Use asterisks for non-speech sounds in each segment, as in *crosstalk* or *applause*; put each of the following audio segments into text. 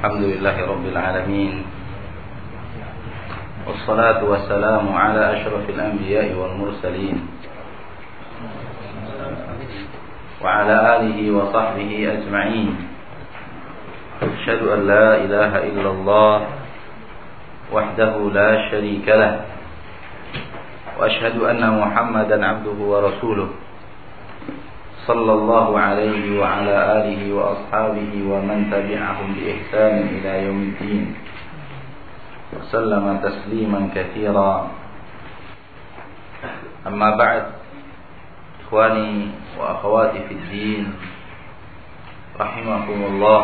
الحمد لله رب العالمين والصلاة والسلام على أشرف الأنبياء والمرسلين وعلى آله وصحبه أجمعين. أشهد أن لا إله إلا الله وحده لا شريك له وأشهد أن محمدا عبده ورسوله. صلى الله عليه وعلى آله وأصحابه ومن تبعهم بإحسان إلى يوم الدين. وسلم تسليما كثيرا. أما بعد إخواني وأخواتي في الدين رحمكم الله.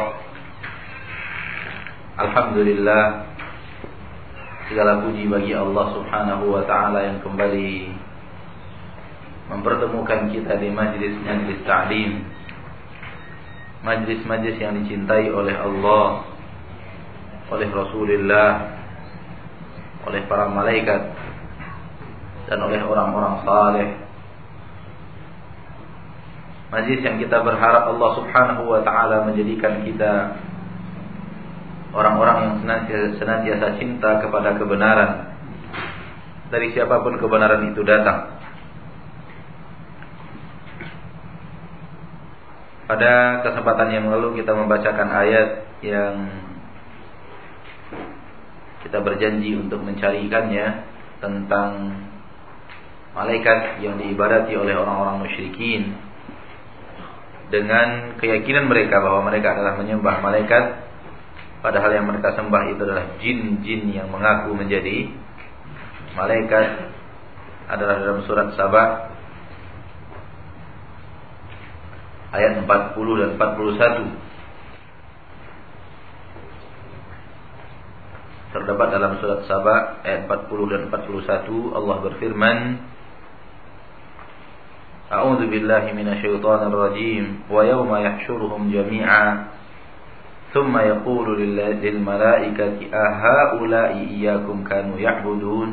الحمد لله segala puji bagi Allah Subhanahu wa taala yang kembali mempertemukan kita di majlis-majlis ta'lim. Majlis-majlis yang dicintai oleh Allah oleh Rasulullah oleh para malaikat dan oleh orang-orang saleh. Majlis yang kita berharap Allah Subhanahu wa taala menjadikan kita orang-orang yang senantiasa, senantiasa cinta kepada kebenaran. Dari siapa pun kebenaran itu datang. Pada kesempatan yang lalu kita membacakan ayat yang kita berjanji untuk mencarikannya tentang malaikat yang diibadati oleh orang-orang musyrikin. Dengan keyakinan mereka bahwa mereka adalah menyembah malaikat Padahal yang mereka sembah itu adalah jin-jin yang mengaku menjadi malaikat adalah dalam surat Sabah ayat 40 dan 41. Terdapat dalam surat Sabah ayat 40 dan 41 Allah berfirman A'udzu billahi minasyaitonir rajim wa yauma yahsyuruhum jami'a ثم يقول للملائكة أهؤلاء إياكم كانوا يعبدون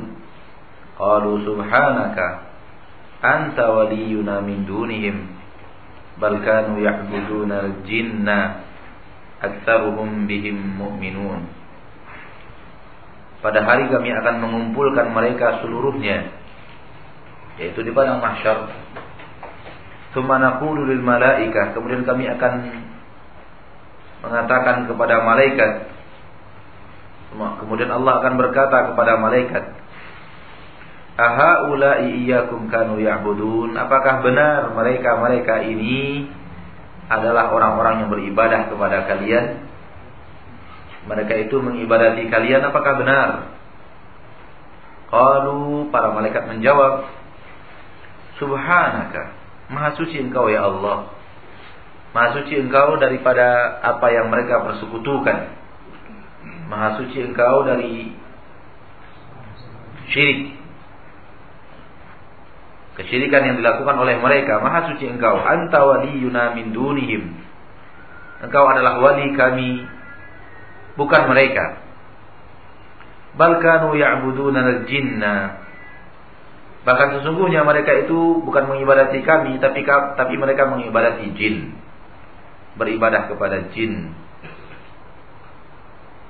قالوا سبحانك أنت ولينا من دونهم bal kanu al jinna aktsaruhum bihim mu'minun. Pada hari kami akan mengumpulkan mereka seluruhnya yaitu di padang mahsyar. Thumma naqulu lil malaikah kemudian kami akan mengatakan kepada malaikat. Kemudian Allah akan berkata kepada malaikat Aha ulai iyyakum kanu ya'budun apakah benar mereka-mereka ini adalah orang-orang yang beribadah kepada kalian mereka itu mengibadati kalian apakah benar Qalu para malaikat menjawab Subhanaka Maha suci engkau ya Allah Maha suci engkau daripada apa yang mereka persekutukan. Maha suci engkau dari syirik. Kesyirikan yang dilakukan oleh mereka. Maha suci engkau. Anta waliyuna min dunihim. Engkau adalah wali kami. Bukan mereka. Balkanu ya'buduna al-jinna. Bahkan sesungguhnya mereka itu bukan mengibadati kami. Tapi, tapi mereka mengibadati jin beribadah kepada jin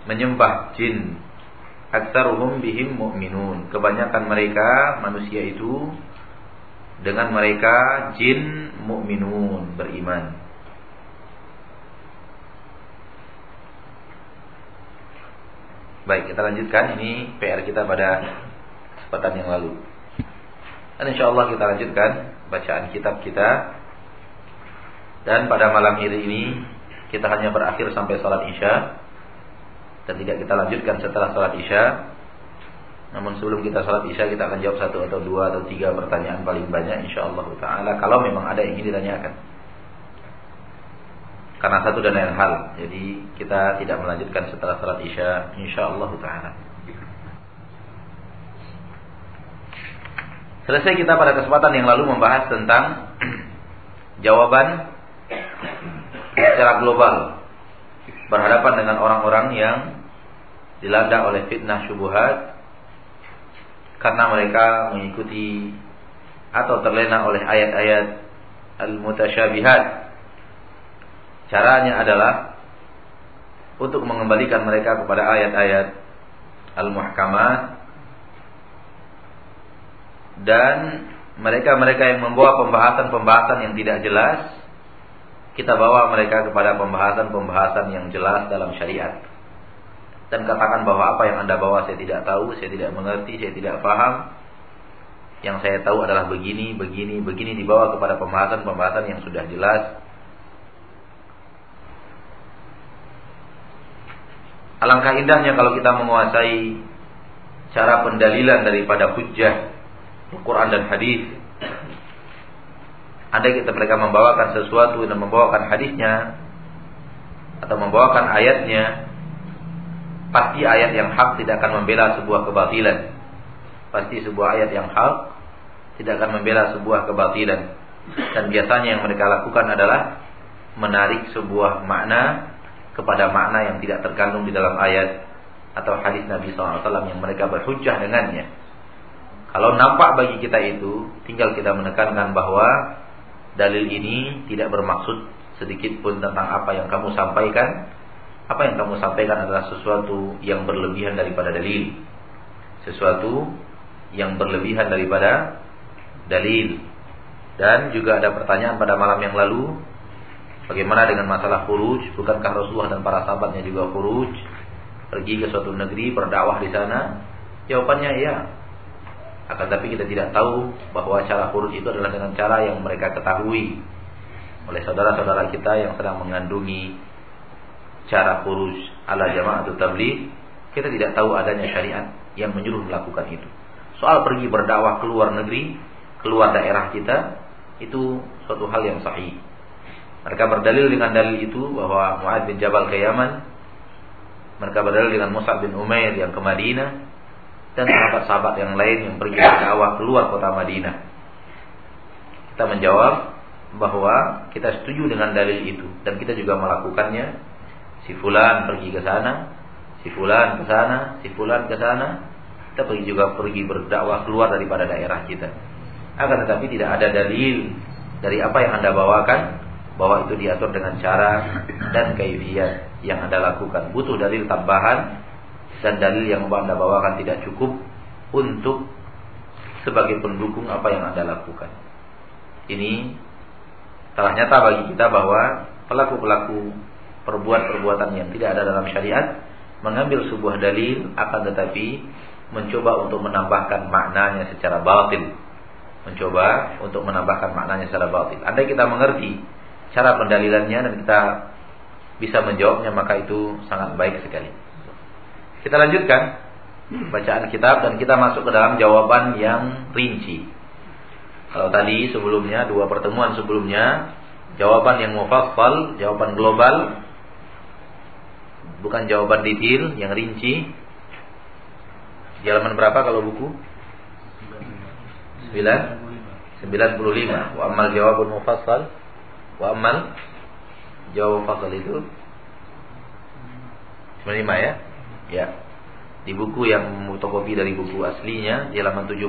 menyembah jin aktsaruhum bihim mu'minun kebanyakan mereka manusia itu dengan mereka jin mukminun beriman Baik, kita lanjutkan ini PR kita pada kesempatan yang lalu. Dan insya Allah kita lanjutkan bacaan kitab kita dan pada malam hari ini kita hanya berakhir sampai sholat isya dan tidak kita lanjutkan setelah sholat isya. Namun sebelum kita sholat isya kita akan jawab satu atau dua atau tiga pertanyaan paling banyak insya Allah taala kalau memang ada yang ingin ditanyakan. Karena satu dan lain hal, jadi kita tidak melanjutkan setelah sholat isya insya Allah taala. Selesai kita pada kesempatan yang lalu membahas tentang *clears throat* jawaban secara global berhadapan dengan orang-orang yang dilanda oleh fitnah syubuhat karena mereka mengikuti atau terlena oleh ayat-ayat al-mutasyabihat. Caranya adalah untuk mengembalikan mereka kepada ayat-ayat al-muhkamat dan mereka-mereka yang membawa pembahasan-pembahasan yang tidak jelas kita bawa mereka kepada pembahasan-pembahasan yang jelas dalam syariat dan katakan bahwa apa yang anda bawa saya tidak tahu, saya tidak mengerti, saya tidak paham yang saya tahu adalah begini, begini, begini dibawa kepada pembahasan-pembahasan yang sudah jelas Alangkah indahnya kalau kita menguasai cara pendalilan daripada hujjah Al-Quran dan hadis. Andai kita mereka membawakan sesuatu dan membawakan hadisnya atau membawakan ayatnya, pasti ayat yang hak tidak akan membela sebuah kebatilan. Pasti sebuah ayat yang hak tidak akan membela sebuah kebatilan. Dan biasanya yang mereka lakukan adalah menarik sebuah makna kepada makna yang tidak terkandung di dalam ayat atau hadis Nabi SAW yang mereka berhujjah dengannya. Kalau nampak bagi kita itu, tinggal kita menekankan bahwa dalil ini tidak bermaksud sedikit pun tentang apa yang kamu sampaikan. Apa yang kamu sampaikan adalah sesuatu yang berlebihan daripada dalil. Sesuatu yang berlebihan daripada dalil. Dan juga ada pertanyaan pada malam yang lalu Bagaimana dengan masalah khuruj? Bukankah Rasulullah dan para sahabatnya juga khuruj? Pergi ke suatu negeri, berdakwah di sana? Jawabannya ya. Akan tapi kita tidak tahu bahwa cara khuruj itu adalah dengan cara yang mereka ketahui oleh saudara-saudara kita yang sedang mengandungi cara khuruj ala jamaah atau tabligh. Kita tidak tahu adanya syariat yang menyuruh melakukan itu. Soal pergi berdakwah ke luar negeri, keluar daerah kita, itu suatu hal yang sahih. Mereka berdalil dengan dalil itu bahwa Mu'ad bin Jabal ke Yaman. Mereka berdalil dengan Musa bin Umair yang ke Madinah dan sahabat-sahabat yang lain yang pergi berdakwah keluar kota Madinah. Kita menjawab bahwa kita setuju dengan dalil itu dan kita juga melakukannya. Si fulan pergi ke sana, si fulan ke sana, si fulan ke sana. Kita pergi juga pergi berdakwah keluar daripada daerah kita. Akan tetapi tidak ada dalil dari apa yang Anda bawakan bahwa itu diatur dengan cara dan kaifiyat yang Anda lakukan. Butuh dalil tambahan dan dalil yang Anda bawakan tidak cukup untuk sebagai pendukung apa yang Anda lakukan. Ini telah nyata bagi kita bahwa pelaku-pelaku perbuatan-perbuatan yang tidak ada dalam syariat mengambil sebuah dalil akan tetapi mencoba untuk menambahkan maknanya secara batil. Mencoba untuk menambahkan maknanya secara batil. Andai kita mengerti cara pendalilannya dan kita bisa menjawabnya maka itu sangat baik sekali. Kita lanjutkan bacaan kitab dan kita masuk ke dalam jawaban yang rinci. Kalau tadi sebelumnya dua pertemuan sebelumnya jawaban yang mufassal, jawaban global bukan jawaban detail yang rinci. Di halaman berapa kalau buku? 9 95. Wa amal jawabun mufassal Wa amal jawab fasal itu cuma lima ya. Ya. Di buku yang fotokopi dari buku aslinya di halaman 72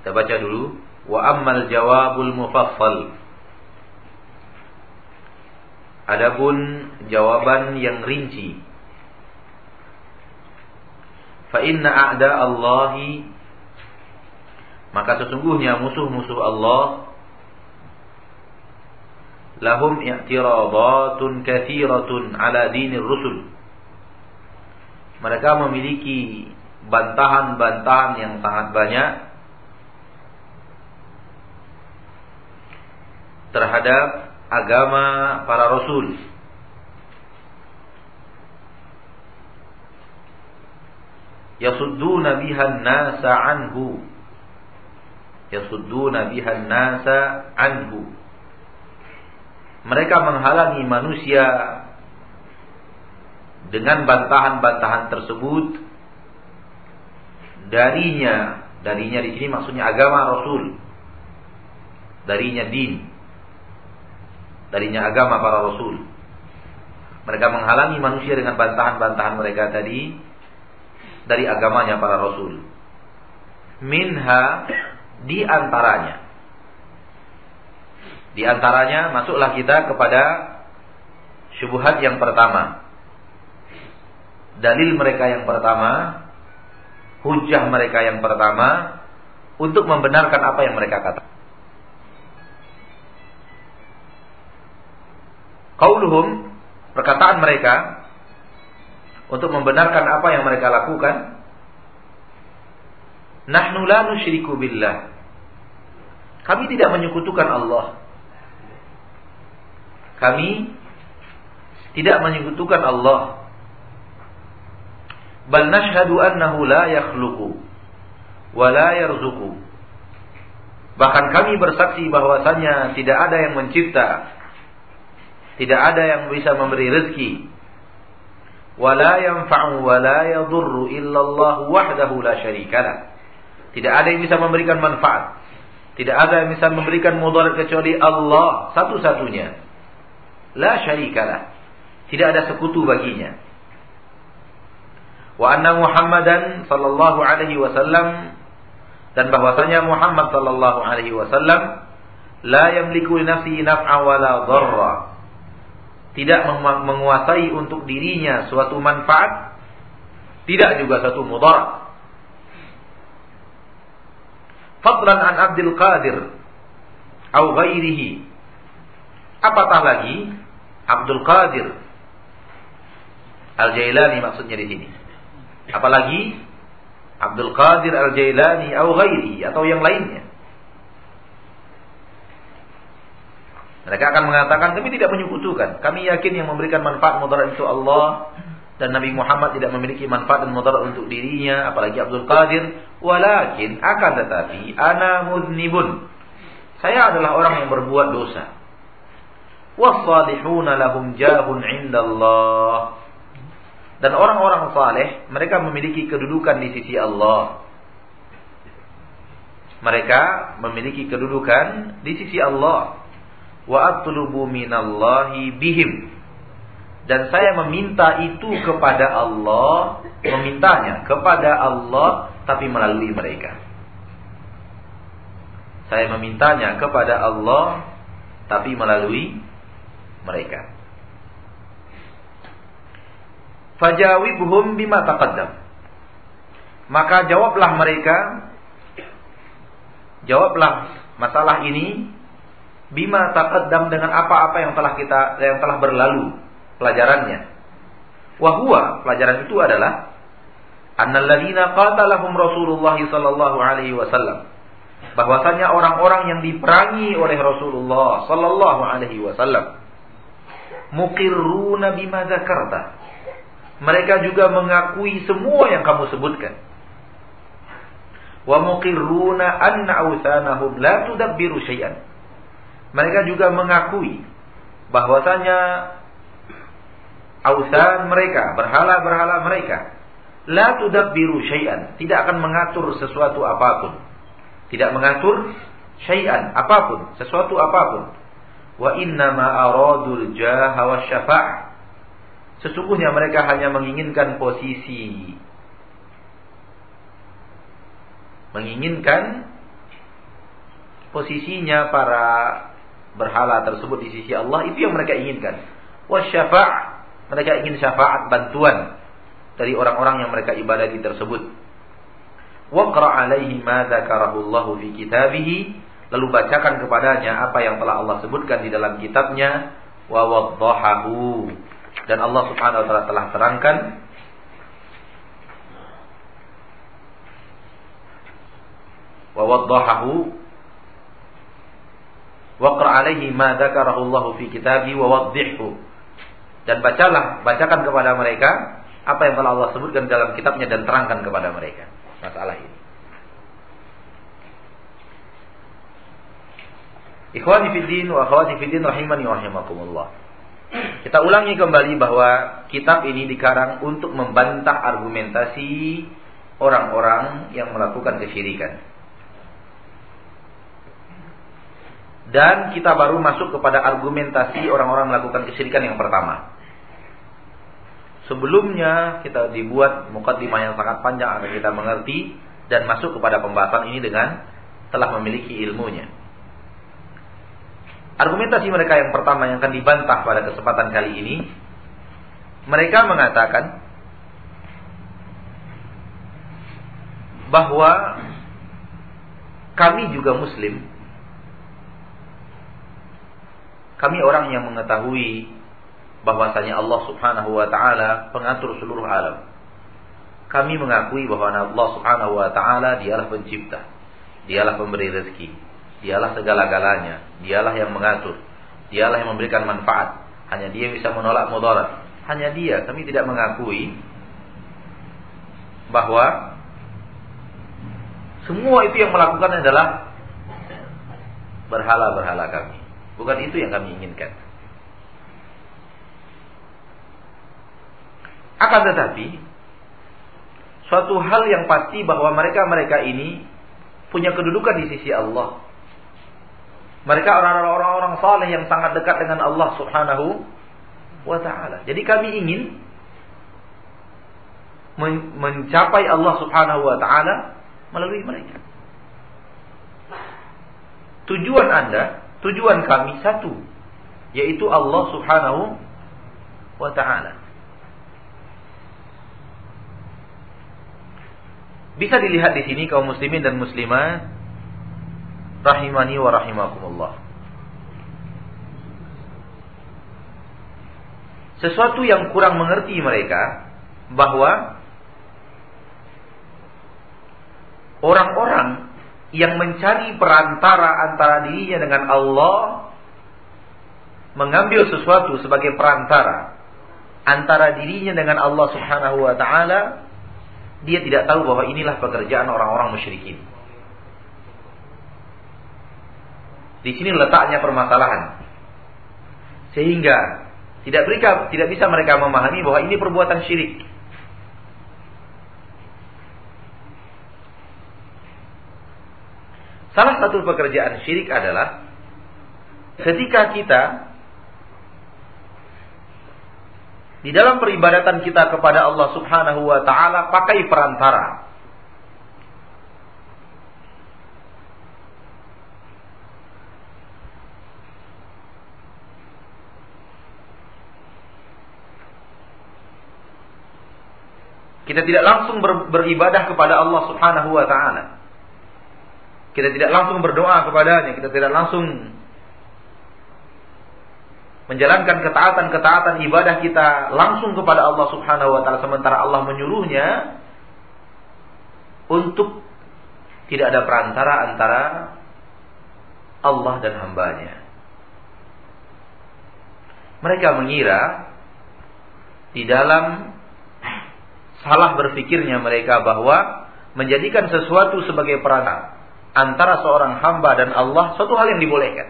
kita baca dulu wa ammal jawabul mufassal Adapun jawaban yang rinci fa inna a'da Allahi maka sesungguhnya musuh-musuh Allah lahum i'tiradatun kathiratun ala dinir rusul. Mereka memiliki bantahan-bantahan yang sangat banyak terhadap agama para rasul. Yasudduna bihan nasa anhu. Yasudduna bihan nasa anhu mereka menghalangi manusia dengan bantahan-bantahan tersebut darinya darinya di sini maksudnya agama Rasul darinya din darinya agama para Rasul. Mereka menghalangi manusia dengan bantahan-bantahan mereka tadi dari agamanya para Rasul. Minha di antaranya. Di antaranya masuklah kita kepada syubhat yang pertama. Dalil mereka yang pertama, hujah mereka yang pertama. Untuk membenarkan apa yang mereka katakan. Qauluhum perkataan mereka untuk membenarkan apa yang mereka lakukan. Nahnu la nusyriku billah. Kami tidak menyekutukan Allah. Kami tidak menyekutukan Allah. Bal nashhadu annahu la yakhluqu wa la yarzuqu. Bahkan kami bersaksi bahwasanya tidak ada yang mencipta tidak ada yang bisa memberi rezeki. Wala yanfa'u wa la yadurru illallah wahdahu la syarikalah. Tidak ada yang bisa memberikan manfaat. Tidak ada yang bisa memberikan mudarat kecuali Allah satu-satunya. La syarikalah. Tidak ada sekutu baginya. Wa anna Muhammadan sallallahu alaihi wasallam dan bahwasanya Muhammad sallallahu alaihi wasallam la yamliku li nafsihi naf'a wa la dharra tidak menguasai untuk dirinya suatu manfaat, tidak juga suatu mudarat. Fadlan an Abdul Qadir atau ghairihi. Apatah lagi Abdul Qadir Al-Jailani maksudnya di sini. Apalagi Abdul Qadir Al-Jailani atau ghairihi atau yang lainnya. Mereka akan mengatakan kami tidak menyekutukan. Kami yakin yang memberikan manfaat mudarat itu Allah dan Nabi Muhammad tidak memiliki manfaat dan mudarat untuk dirinya, apalagi Abdul Qadir. Walakin akan tetapi ana mudnibun. Saya adalah orang yang berbuat dosa. Wassalihuna lahum jahun indallah. Dan orang-orang saleh mereka memiliki kedudukan di sisi Allah. Mereka memiliki kedudukan di sisi Allah wa atlubu minallahi bihim. Dan saya meminta itu kepada Allah memintanya kepada Allah tapi melalui mereka. Saya memintanya kepada Allah tapi melalui mereka. Fajawibhum bima taqaddam. Maka jawablah mereka jawablah masalah ini bima taqaddam dengan apa-apa yang telah kita yang telah berlalu pelajarannya. Wahua pelajaran itu adalah annalladzina qatalahum Rasulullah sallallahu alaihi wasallam. Bahwasanya orang-orang yang diperangi oleh Rasulullah sallallahu alaihi wasallam muqirruna bima dzakarta. Mereka juga mengakui semua yang kamu sebutkan. Wa muqirruna anna awsanahum la tudabbiru syai'an mereka juga mengakui bahwasanya ausan mereka, berhala-berhala mereka la tudabbiru syai'an, tidak akan mengatur sesuatu apa pun. Tidak mengatur syai'an apa pun, sesuatu apa pun. Wa inna ma aradul jaha wa syafa'ah. Sesungguhnya mereka hanya menginginkan posisi menginginkan posisinya para berhala tersebut di sisi Allah itu yang mereka inginkan. Wasyafa' mereka ingin syafaat bantuan dari orang-orang yang mereka ibadati tersebut. Waqra' alaihi ma dzakarahullahu fi kitabihi lalu bacakan kepadanya apa yang telah Allah sebutkan di dalam kitabnya wa waddahahu dan Allah Subhanahu wa taala telah terangkan wa waddahahu Waqra alaihi ma dzakarahu Allah fi. Dan bacalah, bacakan kepada mereka apa yang telah Allah sebutkan dalam kitabnya dan terangkan kepada mereka masalah ini. Ikhwani wa akhwati fiddin rahimani. Kita ulangi kembali bahwa kitab ini dikarang untuk membantah argumentasi orang-orang yang melakukan kesyirikan. Dan kita baru masuk kepada argumentasi orang-orang melakukan kesyirikan yang pertama. Sebelumnya kita dibuat mukaddimah yang sangat panjang agar kita mengerti dan masuk kepada pembahasan ini dengan telah memiliki ilmunya. Argumentasi mereka yang pertama yang akan dibantah pada kesempatan kali ini, mereka mengatakan bahwa kami juga muslim. Kami orang yang mengetahui bahwasanya Allah Subhanahu wa taala pengatur seluruh alam. Kami mengakui bahwa Allah Subhanahu wa taala dialah pencipta. Dialah pemberi rezeki. Dialah segala-galanya. Dialah yang mengatur. Dialah yang memberikan manfaat. Hanya dia bisa menolak mudarat. Hanya dia. Kami tidak mengakui bahwa semua itu yang melakukan adalah berhala-berhala kami. Bukan itu yang kami inginkan. Akan tetapi, suatu hal yang pasti bahwa mereka-mereka ini punya kedudukan di sisi Allah. Mereka orang-orang saleh yang sangat dekat dengan Allah Subhanahu wa taala. Jadi kami ingin mencapai Allah Subhanahu wa taala melalui mereka. Tujuan Anda, tujuan kami satu, yaitu Allah Subhanahu wa taala. Bisa dilihat di sini kaum muslimin dan muslimat rahimani wa rahimakumullah. Sesuatu yang kurang mengerti mereka bahwa orang-orang yang mencari perantara antara dirinya dengan Allah mengambil sesuatu sebagai perantara antara dirinya dengan Allah Subhanahu wa taala dia tidak tahu bahwa inilah pekerjaan orang-orang musyrikin. Di sini letaknya permasalahan. Sehingga tidak mereka tidak bisa mereka memahami bahwa ini perbuatan syirik. Salah satu pekerjaan syirik adalah ketika kita di dalam peribadatan kita kepada Allah Subhanahu wa taala pakai perantara. Kita tidak langsung ber, beribadah kepada Allah Subhanahu wa taala. Kita tidak langsung berdoa kepadanya, kita tidak langsung menjalankan ketaatan-ketaatan ibadah kita langsung kepada Allah Subhanahu wa taala sementara Allah menyuruhnya untuk tidak ada perantara antara Allah dan hambanya. Mereka mengira di dalam salah berpikirnya mereka bahwa menjadikan sesuatu sebagai perantara antara seorang hamba dan Allah suatu hal yang dibolehkan.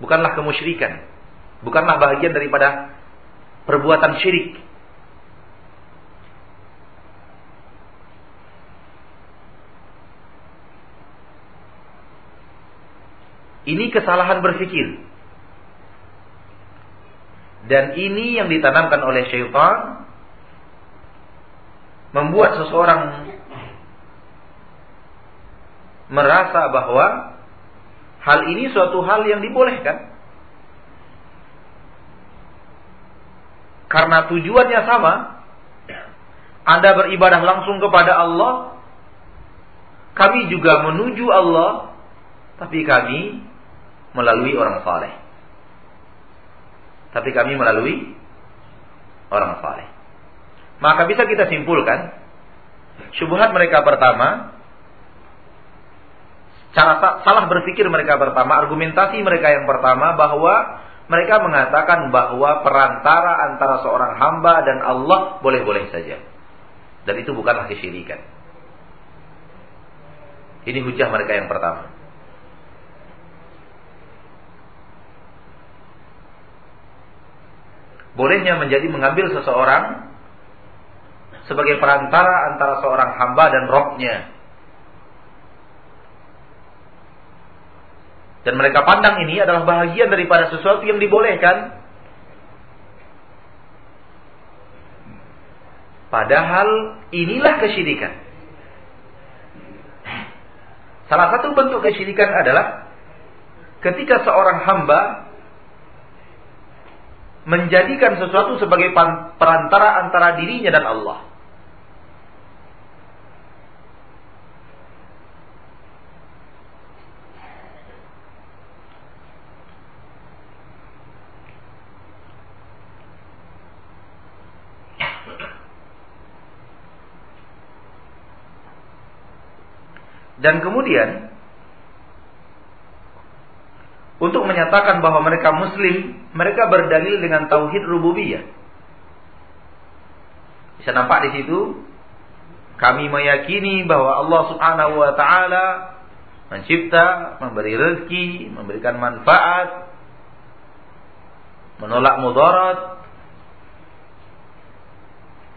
Bukanlah kemusyrikan. Bukanlah bagian daripada perbuatan syirik. Ini kesalahan berpikir. Dan ini yang ditanamkan oleh syaitan membuat seseorang merasa bahwa hal ini suatu hal yang dibolehkan. Karena tujuannya sama. Anda beribadah langsung kepada Allah. Kami juga menuju Allah. Tapi kami melalui orang saleh. Tapi kami melalui orang saleh. Maka bisa kita simpulkan. Syubhat mereka pertama Cara salah berpikir mereka pertama, argumentasi mereka yang pertama bahwa mereka mengatakan bahwa perantara antara seorang hamba dan Allah boleh-boleh saja. Dan itu bukanlah kesyirikan. Ini hujah mereka yang pertama. Bolehnya menjadi mengambil seseorang sebagai perantara antara seorang hamba dan rohnya. Dan mereka pandang ini adalah bahagian daripada sesuatu yang dibolehkan. Padahal inilah kesyirikan. Salah satu bentuk kesyirikan adalah ketika seorang hamba menjadikan sesuatu sebagai perantara antara dirinya dan Allah. Dan kemudian untuk menyatakan bahwa mereka muslim, mereka berdalil dengan tauhid rububiyah. Bisa nampak di situ kami meyakini bahwa Allah Subhanahu wa taala mencipta, memberi rezeki, memberikan manfaat, menolak mudarat,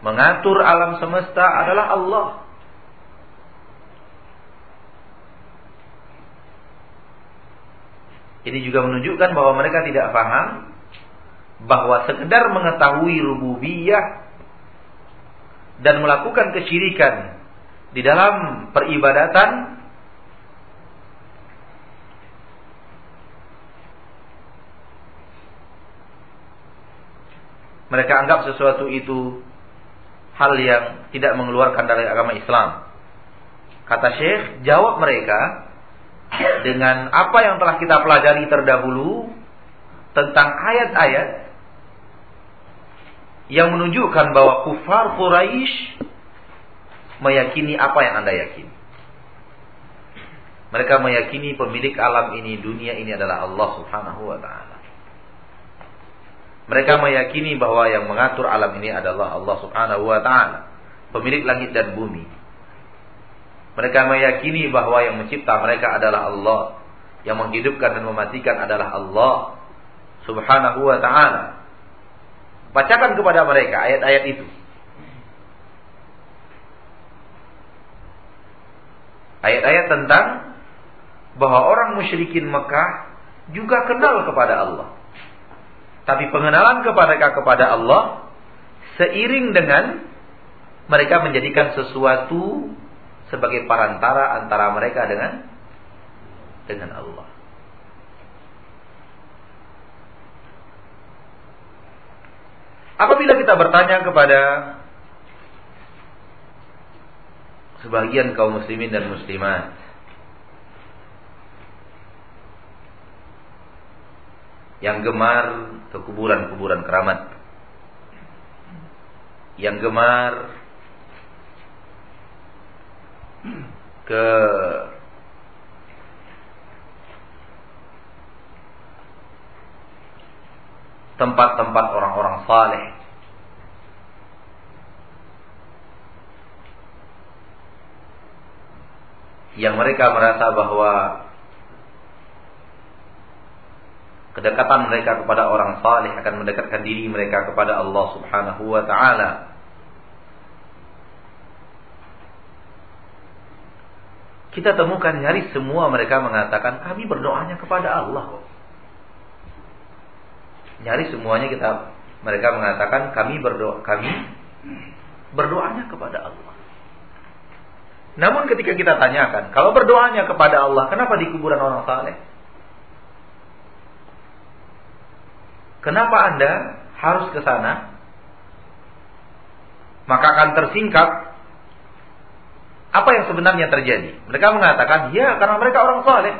mengatur alam semesta adalah Allah. Ini juga menunjukkan bahwa mereka tidak paham bahwa sekedar mengetahui rububiyah dan melakukan kesyirikan di dalam peribadatan mereka anggap sesuatu itu hal yang tidak mengeluarkan dari agama Islam. Kata Syekh, jawab mereka, dengan apa yang telah kita pelajari terdahulu tentang ayat-ayat yang menunjukkan bahwa kufar Quraisy meyakini apa yang Anda yakini. Mereka meyakini pemilik alam ini, dunia ini adalah Allah Subhanahu wa taala. Mereka meyakini bahwa yang mengatur alam ini adalah Allah Subhanahu wa taala, pemilik langit dan bumi. Mereka meyakini bahwa yang mencipta mereka adalah Allah. Yang menghidupkan dan mematikan adalah Allah. Subhanahu wa ta'ala. Bacakan kepada mereka ayat-ayat itu. Ayat-ayat tentang bahwa orang musyrikin Mekah juga kenal kepada Allah. Tapi pengenalan kepada kepada Allah seiring dengan mereka menjadikan sesuatu sebagai perantara antara mereka dengan dengan Allah. Apabila kita bertanya kepada sebagian kaum muslimin dan muslimat yang gemar ke kuburan-kuburan keramat yang gemar ke tempat-tempat orang-orang saleh. Yang mereka merasa bahwa kedekatan mereka kepada orang saleh akan mendekatkan diri mereka kepada Allah Subhanahu wa taala Kita temukan nyaris semua mereka mengatakan kami berdoanya kepada Allah. Nyaris semuanya kita mereka mengatakan kami berdoa kami berdoanya kepada Allah. Namun ketika kita tanyakan, kalau berdoanya kepada Allah, kenapa di kuburan orang saleh? Kenapa Anda harus ke sana? Maka akan tersingkap apa yang sebenarnya terjadi? Mereka mengatakan, ya karena mereka orang soleh.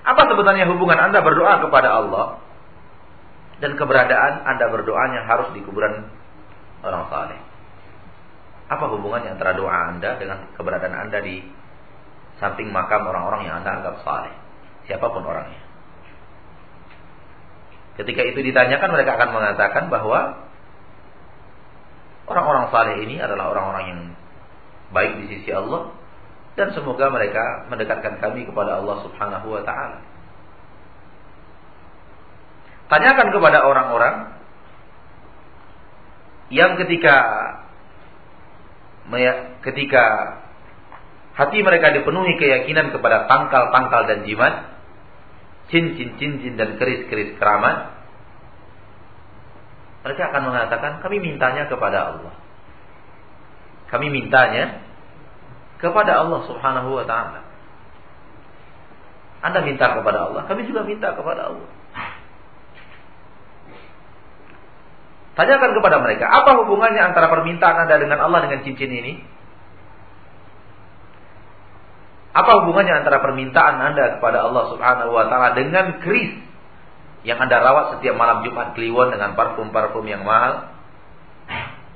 Apa sebenarnya hubungan Anda berdoa kepada Allah dan keberadaan Anda berdoanya harus di kuburan orang saleh? Apa hubungannya antara doa Anda dengan keberadaan Anda di samping makam orang-orang yang Anda anggap saleh? Siapa pun orangnya. Ketika itu ditanyakan mereka akan mengatakan bahwa Orang-orang saleh ini adalah orang-orang yang baik di sisi Allah dan semoga mereka mendekatkan kami kepada Allah Subhanahu wa taala. Tanyakan kepada orang-orang yang ketika ketika hati mereka dipenuhi keyakinan kepada tangkal-tangkal dan jimat, cincin-cincin dan keris-keris keramat, mereka akan mengatakan kami mintanya kepada Allah. Kami mintanya kepada Allah Subhanahu wa taala. Anda minta kepada Allah, kami juga minta kepada Allah. Tanyakan kepada mereka, apa hubungannya antara permintaan Anda dengan Allah dengan cincin ini? Apa hubungannya antara permintaan Anda kepada Allah Subhanahu wa taala dengan keris yang Anda rawat setiap malam Jumat Kliwon dengan parfum-parfum yang mahal?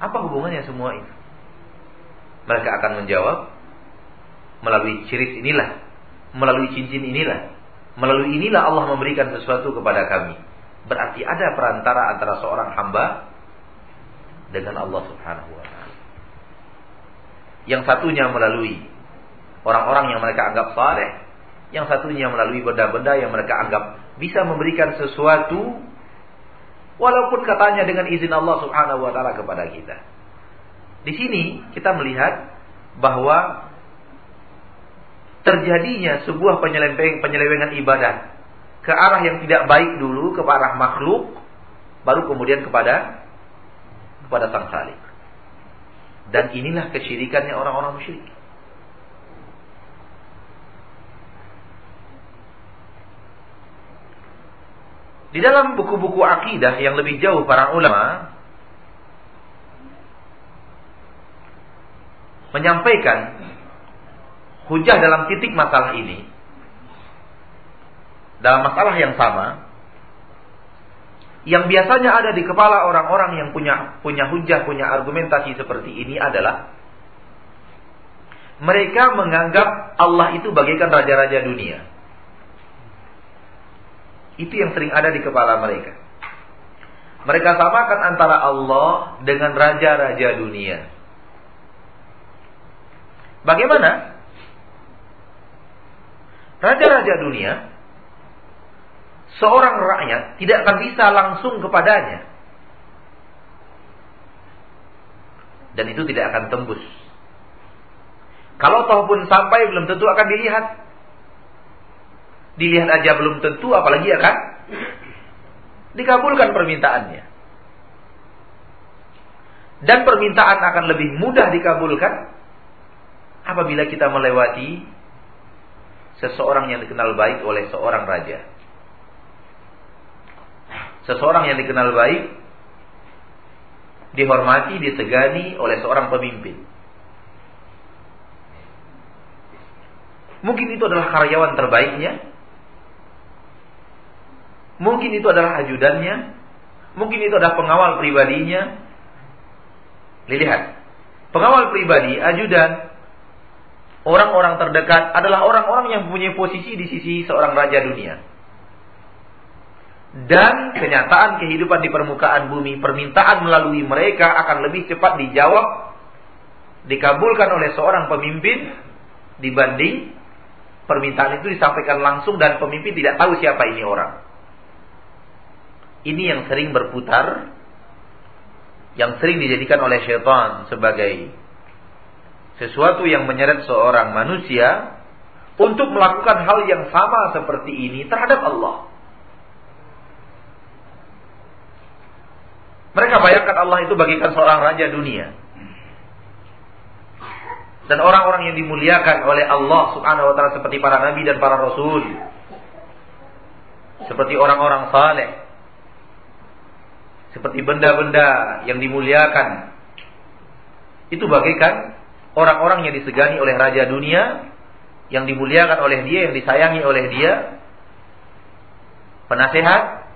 Apa hubungannya semua itu? Mereka akan menjawab melalui ciris inilah, melalui cincin inilah, melalui inilah Allah memberikan sesuatu kepada kami. Berarti ada perantara antara seorang hamba dengan Allah Subhanahu wa taala. Yang satunya melalui orang-orang yang mereka anggap saleh, yang satunya melalui benda-benda yang mereka anggap bisa memberikan sesuatu walaupun katanya dengan izin Allah Subhanahu wa taala kepada kita. Di sini kita melihat bahwa terjadinya sebuah penyeleweng penyelewengan ibadah ke arah yang tidak baik dulu ke arah makhluk baru kemudian kepada kepada sang khalik. Dan inilah kesyirikannya orang-orang musyrik. Di dalam buku-buku akidah yang lebih jauh para ulama menyampaikan hujah dalam titik masalah ini dalam masalah yang sama yang biasanya ada di kepala orang-orang yang punya punya hujah, punya argumentasi seperti ini adalah mereka menganggap Allah itu bagaikan raja-raja dunia. Itu yang sering ada di kepala mereka. Mereka samakan antara Allah dengan raja-raja dunia. Bagaimana? Raja-raja dunia seorang rakyat tidak akan bisa langsung kepadanya. Dan itu tidak akan tembus. Kalau toh pun sampai belum tentu akan dilihat. Dilihat aja belum tentu apalagi akan dikabulkan permintaannya. Dan permintaan akan lebih mudah dikabulkan apabila kita melewati seseorang yang dikenal baik oleh seorang raja seseorang yang dikenal baik dihormati, disegani oleh seorang pemimpin. Mungkin itu adalah karyawan terbaiknya. Mungkin itu adalah ajudannya. Mungkin itu adalah pengawal pribadinya. Lihat. Pengawal pribadi, ajudan, orang-orang terdekat adalah orang-orang yang mempunyai posisi di sisi seorang raja dunia dan kenyataan kehidupan di permukaan bumi, permintaan melalui mereka akan lebih cepat dijawab, dikabulkan oleh seorang pemimpin dibanding permintaan itu disampaikan langsung dan pemimpin tidak tahu siapa ini orang. Ini yang sering berputar, yang sering dijadikan oleh syaitan sebagai sesuatu yang menyeret seorang manusia untuk melakukan hal yang sama seperti ini terhadap Allah. Mereka bayangkan Allah itu bagikan seorang raja dunia. Dan orang-orang yang dimuliakan oleh Allah subhanahu wa ta'ala seperti para nabi dan para rasul. Seperti orang-orang saleh. Seperti benda-benda yang dimuliakan. Itu bagikan orang-orang yang disegani oleh raja dunia. Yang dimuliakan oleh dia, yang disayangi oleh dia. Penasehat.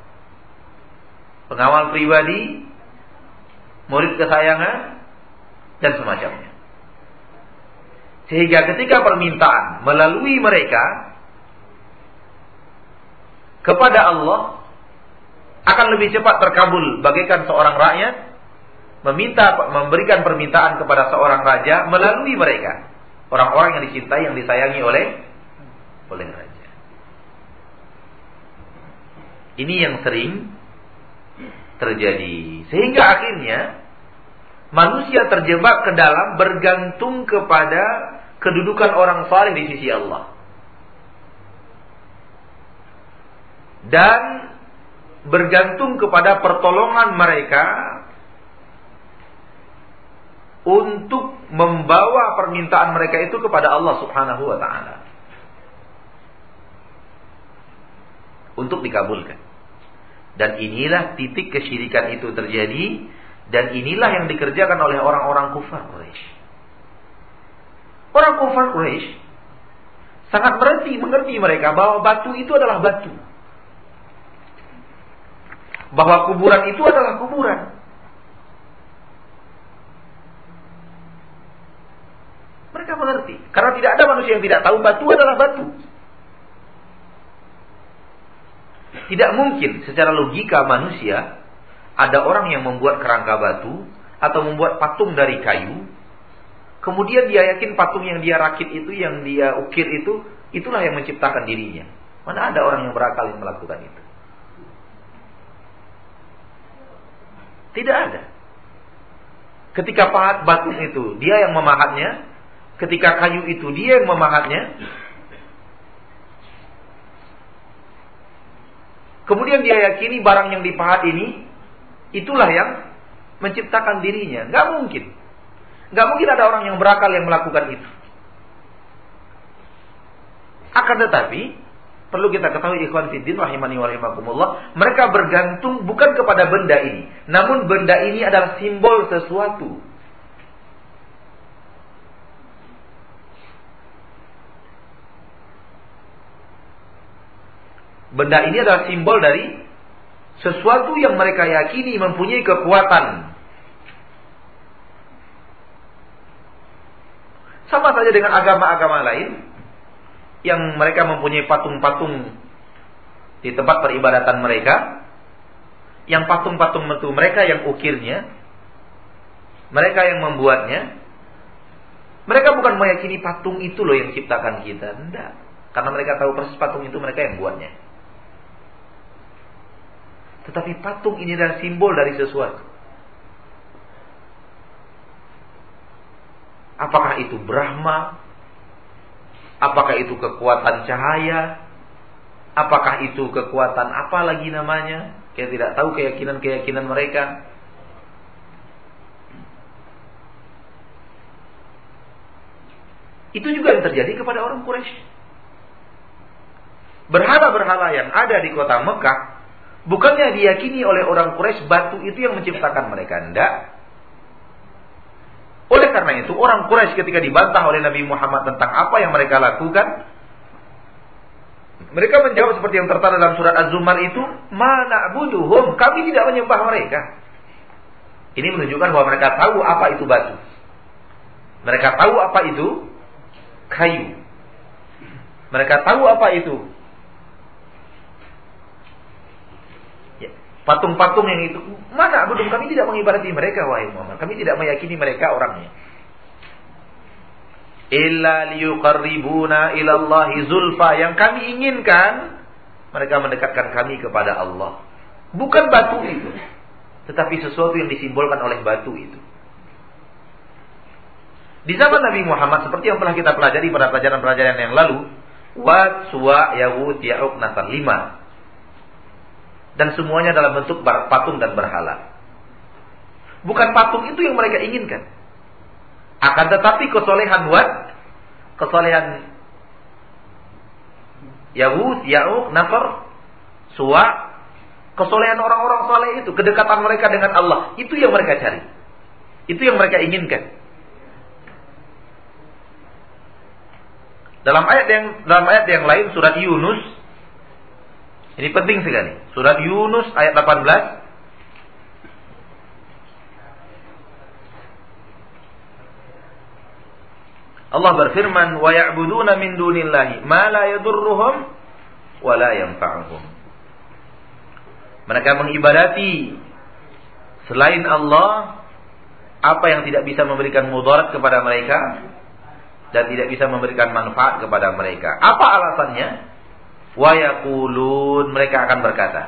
Pengawal pribadi murid kesayangan, dan semacamnya. Sehingga ketika permintaan melalui mereka kepada Allah akan lebih cepat terkabul bagaikan seorang rakyat meminta memberikan permintaan kepada seorang raja melalui mereka orang-orang yang dicintai yang disayangi oleh oleh raja. Ini yang sering terjadi. Sehingga akhirnya manusia terjebak ke dalam bergantung kepada kedudukan orang saleh di sisi Allah. Dan bergantung kepada pertolongan mereka untuk membawa permintaan mereka itu kepada Allah Subhanahu wa taala. untuk dikabulkan. Dan inilah titik kesyirikan itu terjadi dan inilah yang dikerjakan oleh orang-orang kufar Quraisy. Orang kufar Quraisy sangat mengerti, mengerti mereka bahwa batu itu adalah batu. Bahwa kuburan itu adalah kuburan. Mereka mengerti. Karena tidak ada manusia yang tidak tahu batu adalah batu. Tidak mungkin secara logika manusia ada orang yang membuat kerangka batu atau membuat patung dari kayu. Kemudian dia yakin patung yang dia rakit itu, yang dia ukir itu, itulah yang menciptakan dirinya. Mana ada orang yang berakal yang melakukan itu? Tidak ada. Ketika pahat batu itu, dia yang memahatnya. Ketika kayu itu, dia yang memahatnya. Kemudian dia yakini barang yang dipahat ini itulah yang menciptakan dirinya. Gak mungkin. Gak mungkin ada orang yang berakal yang melakukan itu. Akan tetapi perlu kita ketahui ikhwan fiddin rahimani wa rahimakumullah, mereka bergantung bukan kepada benda ini, namun benda ini adalah simbol sesuatu. Benda ini adalah simbol dari sesuatu yang mereka yakini mempunyai kekuatan. Sama saja dengan agama-agama lain yang mereka mempunyai patung-patung di tempat peribadatan mereka. Yang patung-patung itu mereka yang ukirnya, mereka yang membuatnya. Mereka bukan meyakini patung itu loh yang ciptakan kita, tidak. Karena mereka tahu persis patung itu mereka yang buatnya. Tetapi patung ini adalah simbol dari sesuatu. Apakah itu Brahma? Apakah itu kekuatan cahaya? Apakah itu kekuatan apa lagi namanya? Kita tidak tahu keyakinan-keyakinan mereka. Itu juga yang terjadi kepada orang Quraisy. Berhala-berhala yang ada di kota Mekah Bukannya diyakini oleh orang Quraisy batu itu yang menciptakan mereka. Tidak. Oleh karena itu, orang Quraisy ketika dibantah oleh Nabi Muhammad tentang apa yang mereka lakukan, mereka menjawab seperti yang tertera dalam surat Az-Zumar itu, "Mana buduhum, kami tidak menyembah mereka." Ini menunjukkan bahwa mereka tahu apa itu batu. Mereka tahu apa itu kayu. Mereka tahu apa itu Patung-patung yang itu, mana belum kami tidak mengibadati mereka wahai Muhammad. Kami tidak meyakini mereka orangnya. Illa liyuqarribuna ilallahi zulfa. Yang kami inginkan, mereka mendekatkan kami kepada Allah. Bukan batu itu. Tetapi sesuatu yang disimbolkan oleh batu itu. Di zaman Nabi Muhammad, seperti yang telah kita pelajari pada pelajaran-pelajaran yang lalu, Wat, Suwa, Yahud, Ya'uk, Nasar. Lima dan semuanya dalam bentuk patung dan berhala. Bukan patung itu yang mereka inginkan. Akan tetapi kesolehan Wad, kesolehan Yahud, Ya'uq, Nafar, Suwa, kesolehan orang-orang soleh itu, kedekatan mereka dengan Allah, itu yang mereka cari. Itu yang mereka inginkan. Dalam ayat yang dalam ayat yang lain surat Yunus ini penting sekali. Surat Yunus ayat 18. Allah berfirman, "Wa ya'buduna min dunillahi ma la yadurruhum wa la yanfa'uhum." Mereka mengibadati selain Allah apa yang tidak bisa memberikan mudarat kepada mereka dan tidak bisa memberikan manfaat kepada mereka. Apa alasannya? Wayakulun mereka akan berkata.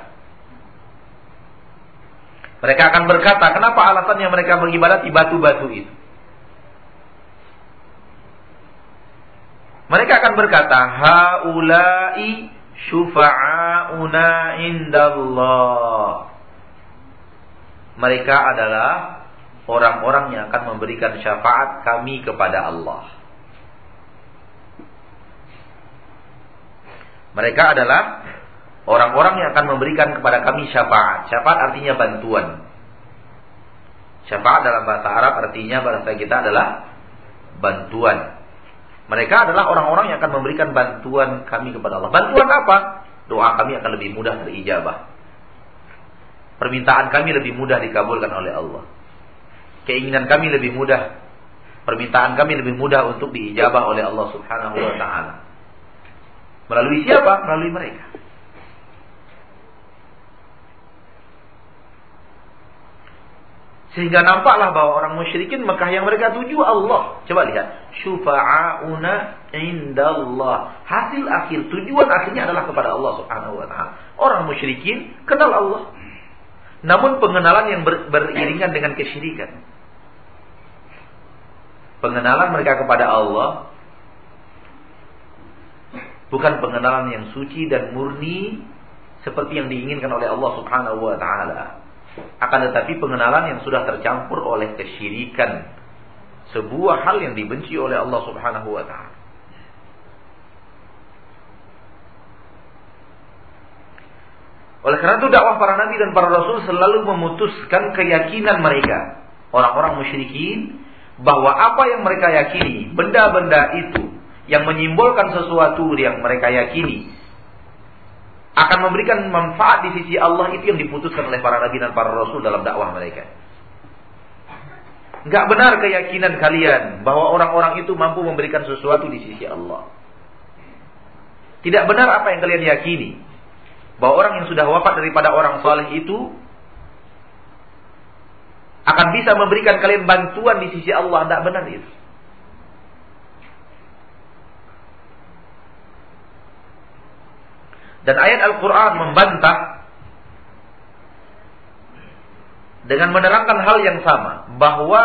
Mereka akan berkata, kenapa alasannya mereka mengibadati batu-batu itu? Mereka akan berkata, haulai syufa'auna indallah. Mereka adalah orang-orang yang akan memberikan syafaat kami kepada Allah. Mereka adalah Orang-orang yang akan memberikan kepada kami syafaat. Syafaat artinya bantuan. Syafaat dalam bahasa Arab artinya bahasa kita adalah bantuan. Mereka adalah orang-orang yang akan memberikan bantuan kami kepada Allah. Bantuan apa? Doa kami akan lebih mudah terijabah. Permintaan kami lebih mudah dikabulkan oleh Allah. Keinginan kami lebih mudah. Permintaan kami lebih mudah untuk diijabah oleh Allah Subhanahu wa taala. Melalui siapa? Melalui mereka. Sehingga nampaklah bahwa orang musyrikin Mekah yang mereka tuju Allah. Coba lihat. Syufa'auna indallah. Hasil akhir, tujuan akhirnya adalah kepada Allah subhanahu wa ta'ala. Orang musyrikin kenal Allah. Namun pengenalan yang ber, beriringan dengan kesyirikan. Pengenalan mereka kepada Allah bukan pengenalan yang suci dan murni seperti yang diinginkan oleh Allah Subhanahu wa taala. Akan tetapi pengenalan yang sudah tercampur oleh kesyirikan. Sebuah hal yang dibenci oleh Allah Subhanahu wa taala. Oleh karena itu dakwah para nabi dan para rasul selalu memutuskan keyakinan mereka. Orang-orang musyrikin bahwa apa yang mereka yakini, benda-benda itu yang menyimbolkan sesuatu yang mereka yakini akan memberikan manfaat di sisi Allah itu yang diputuskan oleh para nabi dan para rasul dalam dakwah mereka. Enggak benar keyakinan kalian bahwa orang-orang itu mampu memberikan sesuatu di sisi Allah. Tidak benar apa yang kalian yakini bahwa orang yang sudah wafat daripada orang soleh itu akan bisa memberikan kalian bantuan di sisi Allah. Tidak benar itu. Dan ayat Al-Quran membantah dengan menerangkan hal yang sama. Bahwa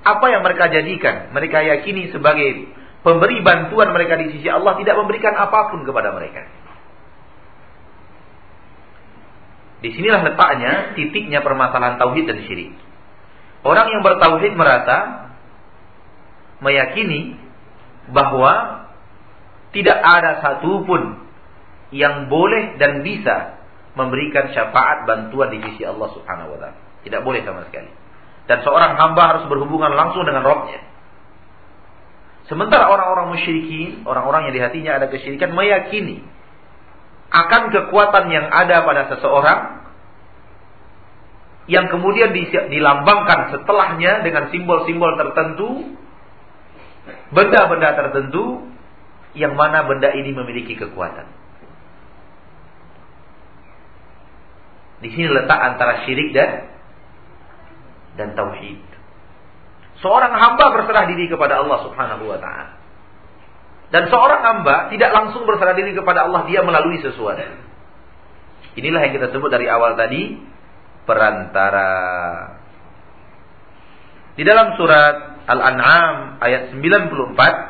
apa yang mereka jadikan, mereka yakini sebagai pemberi bantuan mereka di sisi Allah tidak memberikan apa pun kepada mereka. Di sinilah letaknya, titiknya permasalahan tauhid dan syirik. Orang yang bertauhid merasa meyakini bahwa tidak ada satupun yang boleh dan bisa memberikan syafaat bantuan di sisi Allah Subhanahu wa taala. Tidak boleh sama sekali. Dan seorang hamba harus berhubungan langsung dengan Rabbnya. Sementara orang-orang musyrikin, orang-orang yang di hatinya ada kesyirikan meyakini akan kekuatan yang ada pada seseorang yang kemudian dilambangkan setelahnya dengan simbol-simbol tertentu, benda-benda tertentu, yang mana benda ini memiliki kekuatan. Di sini letak antara syirik dan dan tauhid. Seorang hamba berserah diri kepada Allah Subhanahu wa taala. Dan seorang hamba tidak langsung berserah diri kepada Allah, dia melalui sesuatu. Inilah yang kita sebut dari awal tadi, perantara. Di dalam surat Al-An'am ayat 94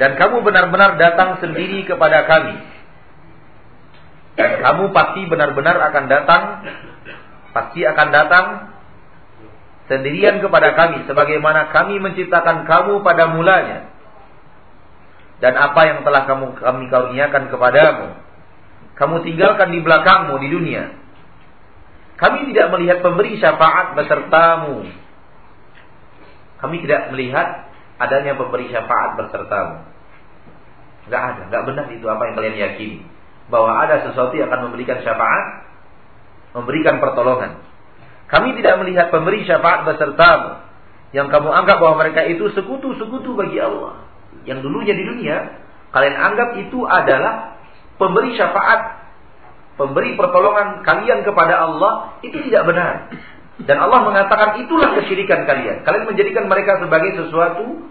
Dan kamu benar-benar datang sendiri kepada kami. Dan kamu pasti benar-benar akan datang, pasti akan datang sendirian kepada kami. Sebagaimana kami menciptakan kamu pada mulanya. Dan apa yang telah kamu kami karuniakan kepadamu. Kamu tinggalkan di belakangmu di dunia. Kami tidak melihat pemberi syafaat besertamu. Kami tidak melihat adanya pemberi syafaat bersertamu. Gak ada, gak benar itu apa yang kalian yakini. Bahwa ada sesuatu yang akan memberikan syafaat, memberikan pertolongan. Kami tidak melihat pemberi syafaat besertamu. Yang kamu anggap bahwa mereka itu sekutu-sekutu bagi Allah. Yang dulunya di dunia, kalian anggap itu adalah pemberi syafaat pemberi pertolongan kalian kepada Allah itu tidak benar. Dan Allah mengatakan itulah kesyirikan kalian. Kalian menjadikan mereka sebagai sesuatu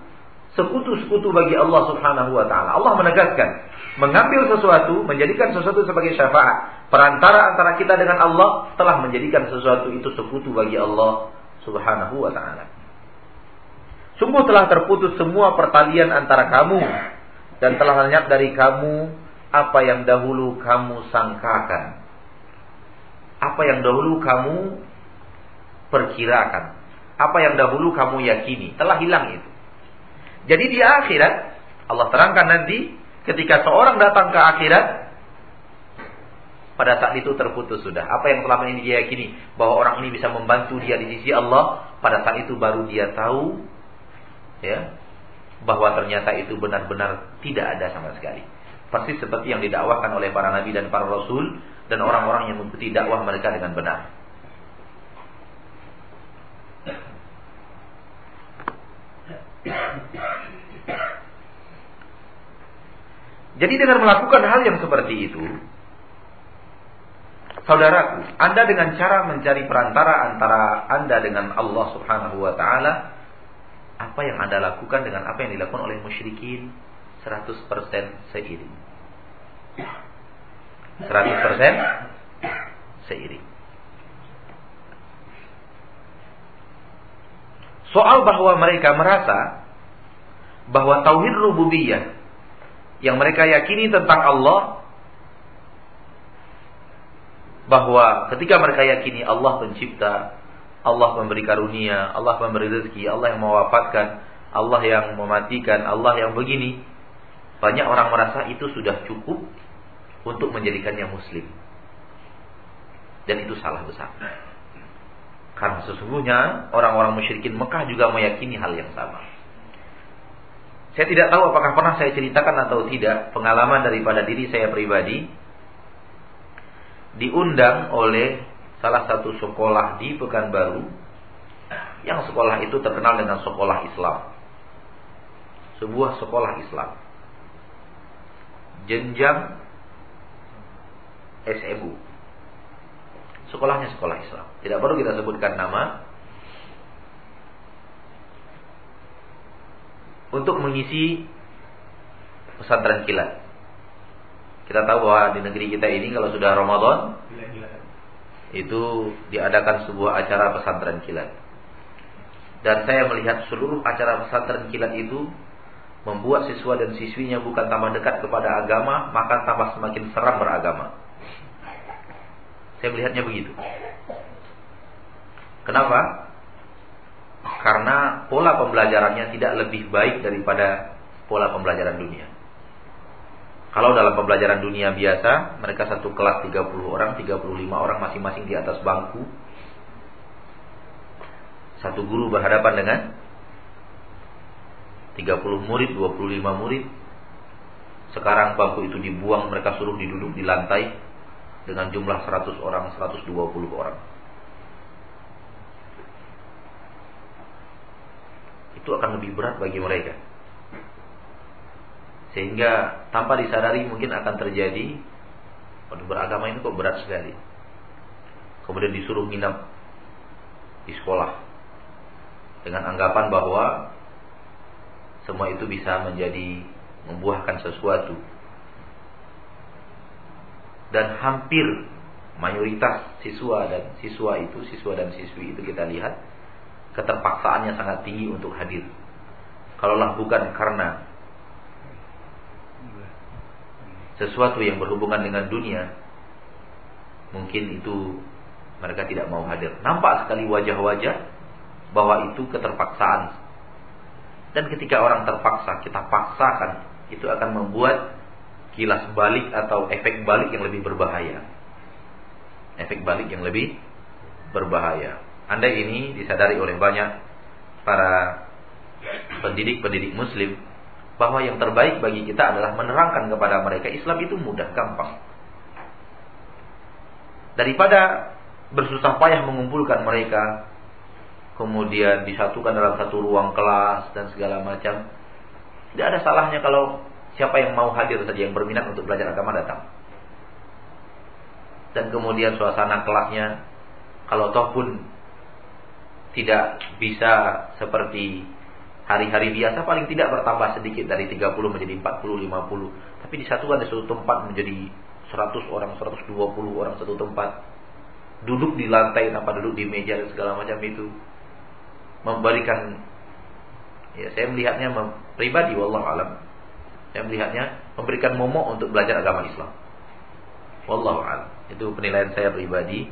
sekutu-sekutu bagi Allah Subhanahu wa taala. Allah menegaskan, mengambil sesuatu, menjadikan sesuatu sebagai syafaat, perantara antara kita dengan Allah telah menjadikan sesuatu itu sekutu bagi Allah Subhanahu wa taala. Sungguh telah terputus semua pertalian antara kamu dan telah lenyap dari kamu apa yang dahulu kamu sangkakan. Apa yang dahulu kamu perkirakan. Apa yang dahulu kamu yakini. Telah hilang itu. Jadi di akhirat, Allah terangkan nanti ketika seorang datang ke akhirat, pada saat itu terputus sudah. Apa yang selama ini dia yakini bahwa orang ini bisa membantu dia di sisi Allah, pada saat itu baru dia tahu ya bahwa ternyata itu benar-benar tidak ada sama sekali. Pasti seperti yang didakwahkan oleh para nabi dan para rasul dan orang-orang yang mengikuti dakwah mereka dengan benar. Jadi dengan melakukan hal yang seperti itu, saudaraku, Anda dengan cara mencari perantara antara Anda dengan Allah Subhanahu wa taala, apa yang Anda lakukan dengan apa yang dilakukan oleh musyrikin 100% seiring. 100% seiring. Soal bahwa mereka merasa bahwa tauhid rububiyah yang mereka yakini tentang Allah bahwa ketika mereka yakini Allah pencipta, Allah memberi karunia, Allah memberi rezeki, Allah yang mewafatkan, Allah yang mematikan, Allah yang begini. Banyak orang merasa itu sudah cukup untuk menjadikannya muslim. Dan itu salah besar. Karena sesungguhnya orang-orang musyrikin Mekah juga meyakini hal yang sama. Saya tidak tahu apakah pernah saya ceritakan atau tidak pengalaman daripada diri saya pribadi diundang oleh salah satu sekolah di Pekanbaru yang sekolah itu terkenal dengan sekolah Islam. Sebuah sekolah Islam. Jenjang SMU sekolahnya sekolah Islam. Tidak perlu kita sebutkan nama. Untuk mengisi pesantren kilat. Kita tahu bahwa di negeri kita ini kalau sudah Ramadan itu diadakan sebuah acara pesantren kilat. Dan saya melihat seluruh acara pesantren kilat itu membuat siswa dan siswinya bukan tambah dekat kepada agama, maka tambah semakin seram beragama. Saya melihatnya begitu. Kenapa? Karena pola pembelajarannya tidak lebih baik daripada pola pembelajaran dunia. Kalau dalam pembelajaran dunia biasa, mereka satu kelas 30 orang, 35 orang masing-masing di atas bangku. Satu guru berhadapan dengan 30 murid, 25 murid. Sekarang bangku itu dibuang, mereka suruh diduduk di lantai dengan jumlah 100 orang, 120 orang. Itu akan lebih berat bagi mereka. Sehingga tanpa disadari mungkin akan terjadi Waduh beragama ini kok berat sekali Kemudian disuruh nginap Di sekolah Dengan anggapan bahwa Semua itu bisa menjadi Membuahkan sesuatu dan hampir mayoritas siswa dan siswa itu, siswa dan siswi itu kita lihat keterpaksaannya sangat tinggi untuk hadir. Kalaulah bukan karena sesuatu yang berhubungan dengan dunia, mungkin itu mereka tidak mau hadir. Nampak sekali wajah-wajah bahwa itu keterpaksaan. Dan ketika orang terpaksa, kita paksakan, itu akan membuat kilas balik atau efek balik yang lebih berbahaya. Efek balik yang lebih berbahaya. Anda ini disadari oleh banyak para pendidik-pendidik muslim bahwa yang terbaik bagi kita adalah menerangkan kepada mereka Islam itu mudah, gampang. Daripada bersusah payah mengumpulkan mereka kemudian disatukan dalam satu ruang kelas dan segala macam. Tidak ada salahnya kalau Siapa yang mau hadir saja yang berminat untuk belajar agama datang. dan kemudian suasana kelasnya kalau toh pun tidak bisa seperti hari-hari biasa paling tidak bertambah sedikit dari 30 menjadi 40 50 tapi disatukan di suatu tempat menjadi 100 orang 120 orang satu tempat. Duduk di lantai tanpa duduk di meja dan segala macam itu memberikan ya saya melihatnya pribadi wallahu alam saya melihatnya memberikan momok untuk belajar agama Islam wallahu alam itu penilaian saya pribadi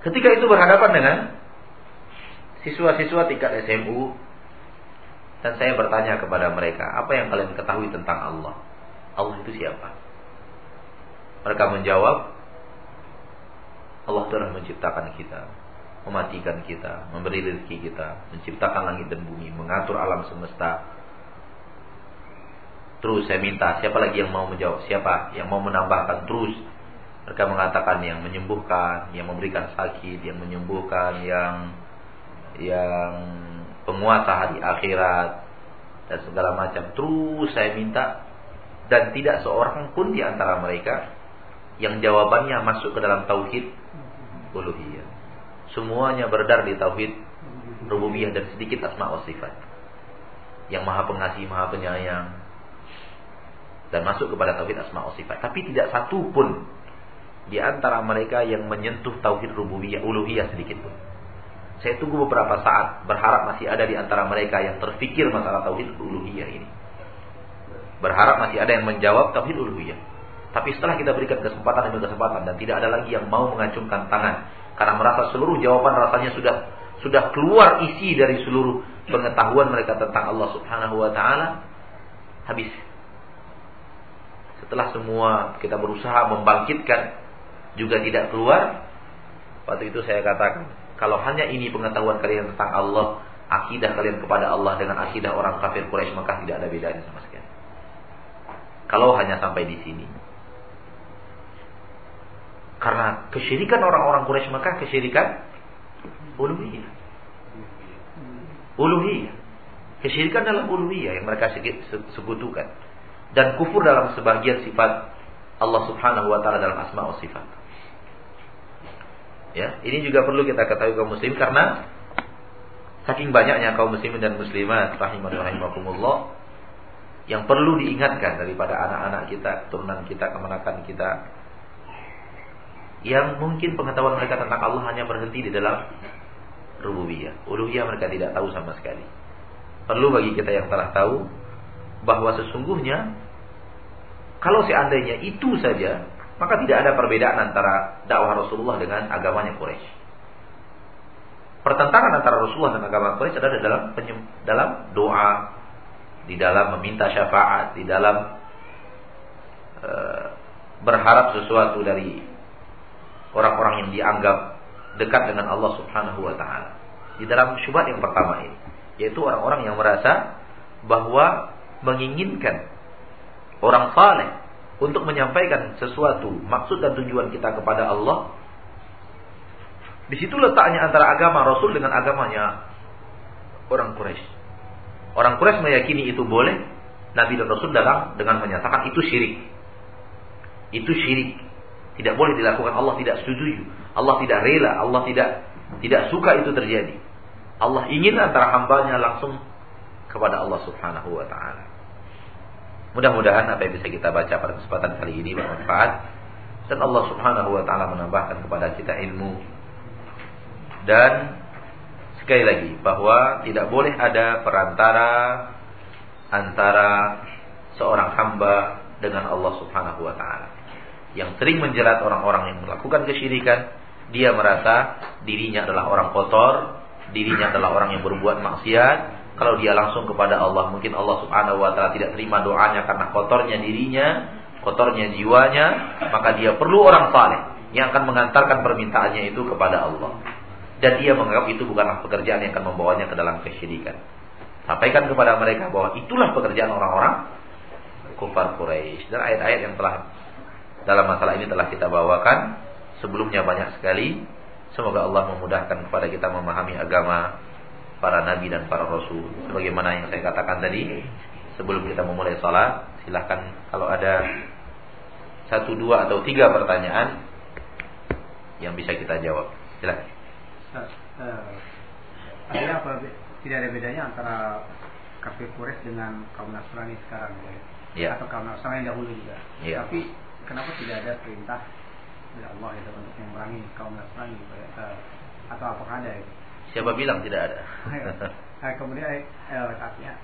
Ketika itu berhadapan dengan siswa-siswa tingkat SMU dan saya bertanya kepada mereka, apa yang kalian ketahui tentang Allah? Allah itu siapa? Mereka menjawab, Allah telah menciptakan kita, mematikan kita, memberi rezeki kita, menciptakan langit dan bumi, mengatur alam semesta. Terus saya minta, siapa lagi yang mau menjawab? Siapa yang mau menambahkan terus? Mereka mengatakan yang menyembuhkan, yang memberikan sakit, yang menyembuhkan, yang yang penguasa hari akhirat dan segala macam. Terus saya minta dan tidak seorang pun di antara mereka yang jawabannya masuk ke dalam tauhid uluhiyah. Semuanya berdar di tauhid rububiyah dan sedikit asma wa sifat. Yang maha pengasih, maha penyayang dan masuk kepada tauhid asma wa sifat. Tapi tidak satu pun di antara mereka yang menyentuh tauhid rububiyah uluhiyah sedikit pun. Saya tunggu beberapa saat, berharap masih ada di antara mereka yang terfikir masalah tauhid uluhiyah ini. Berharap masih ada yang menjawab tauhid uluhiyah. Tapi setelah kita berikan kesempatan demi kesempatan dan tidak ada lagi yang mau mengacungkan tangan karena merasa seluruh jawaban rasanya sudah sudah keluar isi dari seluruh pengetahuan mereka tentang Allah Subhanahu wa taala habis. Setelah semua kita berusaha membangkitkan juga tidak keluar, waktu itu saya katakan, kalau hanya ini pengetahuan kalian tentang Allah, akidah kalian kepada Allah dengan akidah orang kafir Quraisy maka tidak ada bedanya sama sekali. Kalau hanya sampai di sini. Karena kesyirikan orang-orang Quraisy maka kesyirikan uluhiyah. Uluhiyah. Kesyirikan dalam uluhiyah yang mereka sekutukan. Dan kufur dalam sebagian sifat Allah Subhanahu wa taala dalam asma wa sifat. Ya, ini juga perlu kita ketahui kaum muslim karena saking banyaknya kaum muslimin dan muslimat rahiman rahimakumullah yang perlu diingatkan daripada anak-anak kita, turunan kita, kemenakan kita yang mungkin pengetahuan mereka tentang Allah hanya berhenti di dalam rububiyah. Uluhiyah mereka tidak tahu sama sekali. Perlu bagi kita yang telah tahu bahwa sesungguhnya kalau seandainya itu saja maka tidak ada perbedaan antara dakwah Rasulullah dengan agamanya Quraisy. Pertentangan antara Rasulullah dan agama Quraisy adalah dalam dalam doa, di dalam meminta syafaat, di dalam e, berharap sesuatu dari orang-orang yang dianggap dekat dengan Allah Subhanahu wa taala. Di dalam syubhat yang pertama ini, yaitu orang-orang yang merasa bahwa menginginkan orang saleh untuk menyampaikan sesuatu maksud dan tujuan kita kepada Allah. Di situ letaknya antara agama Rasul dengan agamanya orang Quraisy. Orang Quraisy meyakini itu boleh, Nabi dan Rasul datang dengan menyatakan itu syirik. Itu syirik. Tidak boleh dilakukan Allah tidak setuju. Allah tidak rela, Allah tidak tidak suka itu terjadi. Allah ingin antara hambanya langsung kepada Allah Subhanahu wa taala. Mudah-mudahan apa yang bisa kita baca pada kesempatan kali ini bermanfaat dan Allah Subhanahu wa taala menambahkan kepada kita ilmu. Dan sekali lagi bahwa tidak boleh ada perantara antara seorang hamba dengan Allah Subhanahu wa taala. Yang sering menjerat orang-orang yang melakukan kesyirikan, dia merasa dirinya adalah orang kotor, dirinya adalah orang yang berbuat maksiat, kalau dia langsung kepada Allah, mungkin Allah Subhanahu wa taala tidak terima doanya karena kotornya dirinya, kotornya jiwanya, maka dia perlu orang saleh yang akan mengantarkan permintaannya itu kepada Allah. Dan dia menganggap itu bukanlah pekerjaan yang akan membawanya ke dalam kesyirikan. Sampaikan kepada mereka bahwa itulah pekerjaan orang-orang kufar Quraisy. Dan ayat-ayat yang telah dalam masalah ini telah kita bawakan sebelumnya banyak sekali. Semoga Allah memudahkan kepada kita memahami agama para nabi dan para rasul. Sebagaimana yang saya katakan tadi, sebelum kita memulai sholat, silahkan kalau ada satu dua atau tiga pertanyaan yang bisa kita jawab. Silakan. Uh, ada apa tidak ada bedanya antara kafir Quraisy dengan kaum Nasrani sekarang ya? Ya. Atau kaum Nasrani dahulu juga. Ya. Tapi kenapa tidak ada perintah dari Allah itu untuk memerangi kaum Nasrani uh, atau apakah ada itu? Siapa bilang tidak ada? nah, kemudian eh, artinya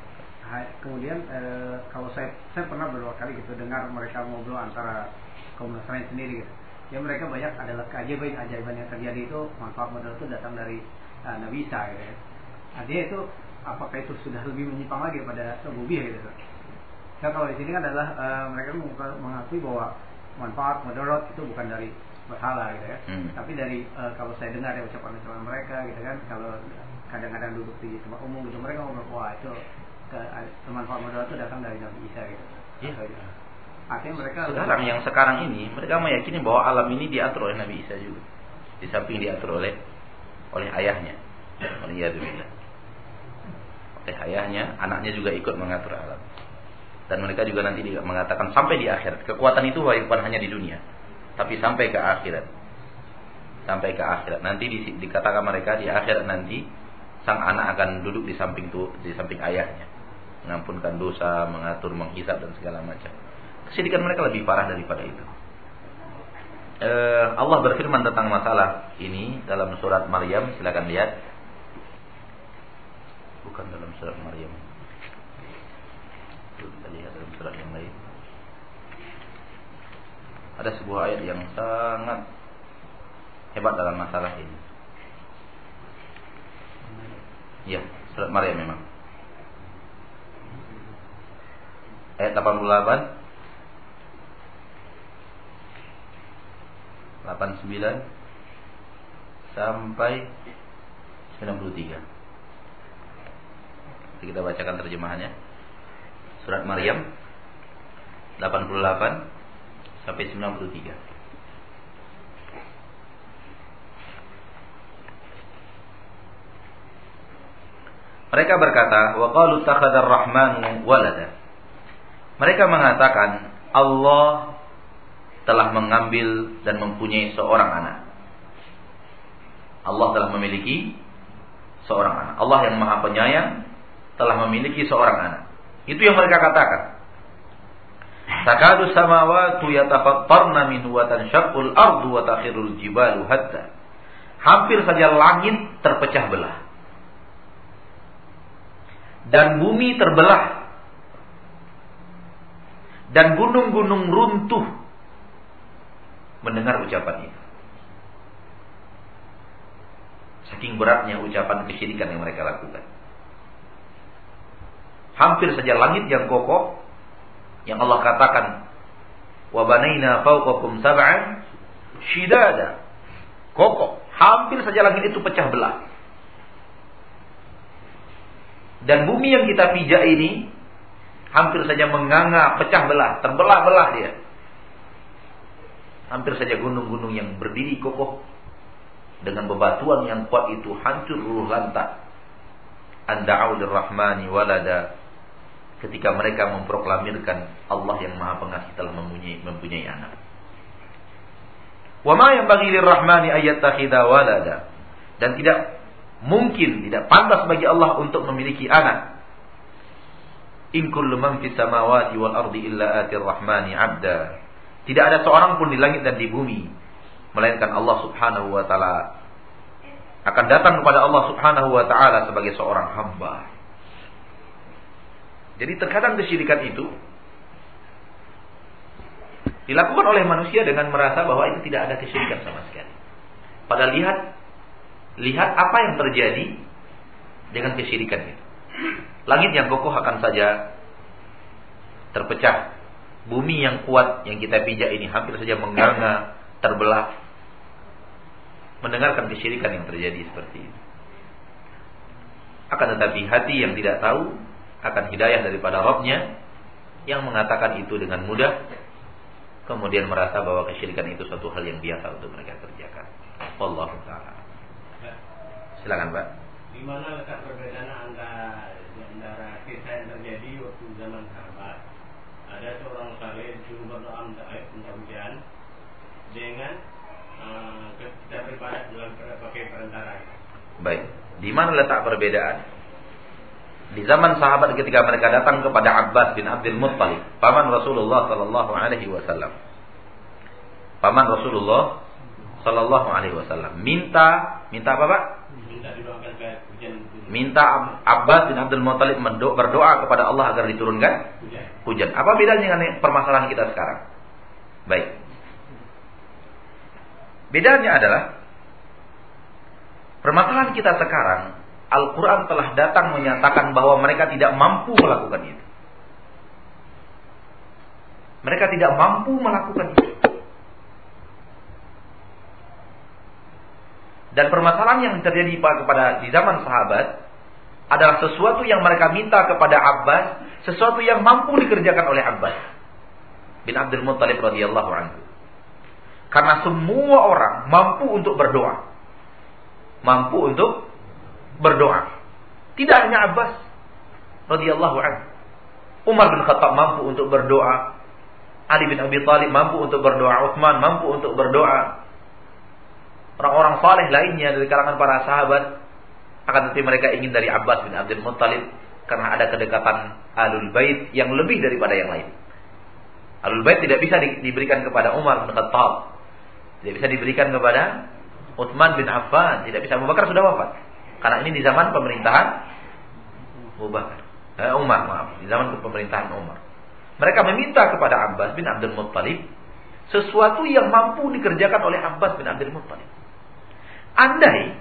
kemudian eh, kalau saya saya pernah beberapa kali gitu dengar mereka ngobrol antara kaum Nasrani sendiri gitu. Ya mereka banyak adalah keajaiban-ajaiban yang terjadi itu manfaat modal itu datang dari uh, Nabi Isa gitu ya. Artinya itu apakah itu sudah lebih menyimpang lagi pada rububiyah gitu. Ya kalau di sini kan adalah uh, mereka mengakui bahwa manfaat mudarat itu bukan dari berhala gitu ya. Hmm. Tapi dari uh, kalau saya dengar ya ucapan-ucapan mereka gitu kan kalau kadang-kadang duduk di tempat umum gitu mereka ngomong wah itu ke, manfaat mudarat itu datang dari Nabi Isa gitu. Iya. Gitu. Artinya mereka sekarang yang sekarang ini mereka meyakini bahwa alam ini diatur oleh Nabi Isa juga. Di samping diatur oleh oleh ayahnya. Oleh. Oleh ayahnya, anaknya juga ikut mengatur alam. Dan mereka juga nanti mengatakan sampai di akhirat. Kekuatan itu bukan hanya di dunia, tapi sampai ke akhirat. Sampai ke akhirat. Nanti dikatakan mereka di akhirat nanti sang anak akan duduk di samping tu, di samping ayahnya, mengampunkan dosa, mengatur, menghisap dan segala macam. Kesedihan mereka lebih parah daripada itu. Uh, Allah berfirman tentang masalah ini dalam surat Maryam, silakan lihat. Bukan dalam surat Maryam. Kita surat yang lain. Ada sebuah ayat yang sangat hebat dalam masalah ini. Ya, surat Maryam memang. Ayat 88 89 sampai 93. Jadi kita bacakan terjemahannya. Surat Maryam 88 sampai 93. Mereka berkata, "Wa qalu walada." Mereka mengatakan Allah telah mengambil dan mempunyai seorang anak. Allah telah memiliki seorang anak. Allah yang Maha Penyayang telah memiliki seorang anak. Itu yang mereka katakan. Takadu samawatu yatafattarna minhu wa tanshaqqul ardu wa takhirul jibalu hatta. Hampir saja langit terpecah belah. Dan bumi terbelah. Dan gunung-gunung runtuh mendengar ucapan itu. Saking beratnya ucapan kesyirikan yang mereka lakukan. Hampir saja langit yang kokoh yang Allah katakan wa banaina fawqakum sab'an shidada. Kokoh, hampir saja langit itu pecah belah. Dan bumi yang kita pijak ini hampir saja menganga, pecah belah, terbelah-belah dia. Hampir saja gunung-gunung yang berdiri kokoh dengan bebatuan yang kuat itu hancur luluh lantak. Anda'u rahmani walada ketika mereka memproklamirkan Allah yang Maha Pengasih telah mempunyai, mempunyai anak. Wa ma yang bagi rahmani ayat walada dan tidak mungkin tidak pantas bagi Allah untuk memiliki anak. In kullu man fis samawati wal ardi illa atir rahmani 'abda. Tidak ada seorang pun di langit dan di bumi melainkan Allah Subhanahu wa taala akan datang kepada Allah Subhanahu wa taala sebagai seorang hamba. Jadi terkadang kesyirikan itu dilakukan oleh manusia dengan merasa bahwa itu tidak ada kesyirikan sama sekali. Padahal lihat lihat apa yang terjadi dengan kesyirikan itu. Langit yang kokoh akan saja terpecah bumi yang kuat yang kita pijak ini hampir saja mengganga, terbelah. Mendengarkan kesyirikan yang terjadi seperti ini. Akan tetapi hati yang tidak tahu akan hidayah daripada Robnya yang mengatakan itu dengan mudah kemudian merasa bahwa kesyirikan itu suatu hal yang biasa untuk mereka kerjakan. Allah taala. Silakan, Pak. Di mana letak perbedaan antara antara kisah yang terjadi waktu zaman sahabat ada seorang saleh disuruh berdoa minta air minta hujan dengan uh, kita beribadah dalam pakai perantara. Baik. Di mana letak perbedaan? Di zaman sahabat ketika mereka datang kepada Abbas bin Abdul Muttalib, paman Rasulullah sallallahu alaihi wasallam. Paman Rasulullah sallallahu alaihi wasallam minta minta apa, Pak? Minta Abbas bin Abdul Muttalib berdoa kepada Allah agar diturunkan hujan. Apa bedanya dengan permasalahan kita sekarang? Baik. Bedanya adalah permasalahan kita sekarang Al-Quran telah datang menyatakan bahwa mereka tidak mampu melakukan itu. Mereka tidak mampu melakukan itu. Dan permasalahan yang terjadi kepada di zaman sahabat adalah sesuatu yang mereka minta kepada Abbas, sesuatu yang mampu dikerjakan oleh Abbas bin Abdul Muttalib radhiyallahu anhu. Karena semua orang mampu untuk berdoa. Mampu untuk berdoa. Tidak hanya Abbas radhiyallahu anhu. Umar bin Khattab mampu untuk berdoa. Ali bin Abi Thalib mampu untuk berdoa. Utsman mampu untuk berdoa orang-orang saleh lainnya dari kalangan para sahabat akan tetapi mereka ingin dari Abbas bin Abdul Muttalib karena ada kedekatan Alul Bait yang lebih daripada yang lain. Alul Bait tidak bisa di, diberikan kepada Umar bin Khattab. Tidak bisa diberikan kepada Utsman bin Affan, tidak bisa Abu Bakar sudah wafat. Karena ini di zaman pemerintahan. Eh, Umar, maaf, di zaman pemerintahan Umar. Mereka meminta kepada Abbas bin Abdul Muttalib sesuatu yang mampu dikerjakan oleh Abbas bin Abdul Muttalib. Andai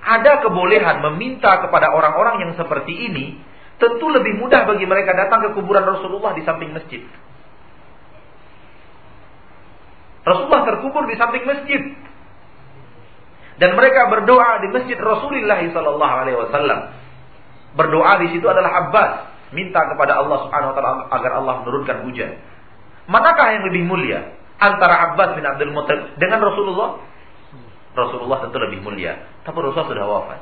ada kebolehan meminta kepada orang-orang yang seperti ini, tentu lebih mudah bagi mereka datang ke kuburan Rasulullah di samping masjid. Rasulullah terkubur di samping masjid. Dan mereka berdoa di masjid Rasulullah sallallahu alaihi wasallam. Berdoa di situ adalah Abbas, minta kepada Allah Subhanahu wa taala agar Allah menurunkan hujan. Manakah yang lebih mulia antara Abbas bin Abdul Muttalib dengan Rasulullah? Rasulullah tentu lebih mulia. Tapi Rasulullah sudah wafat.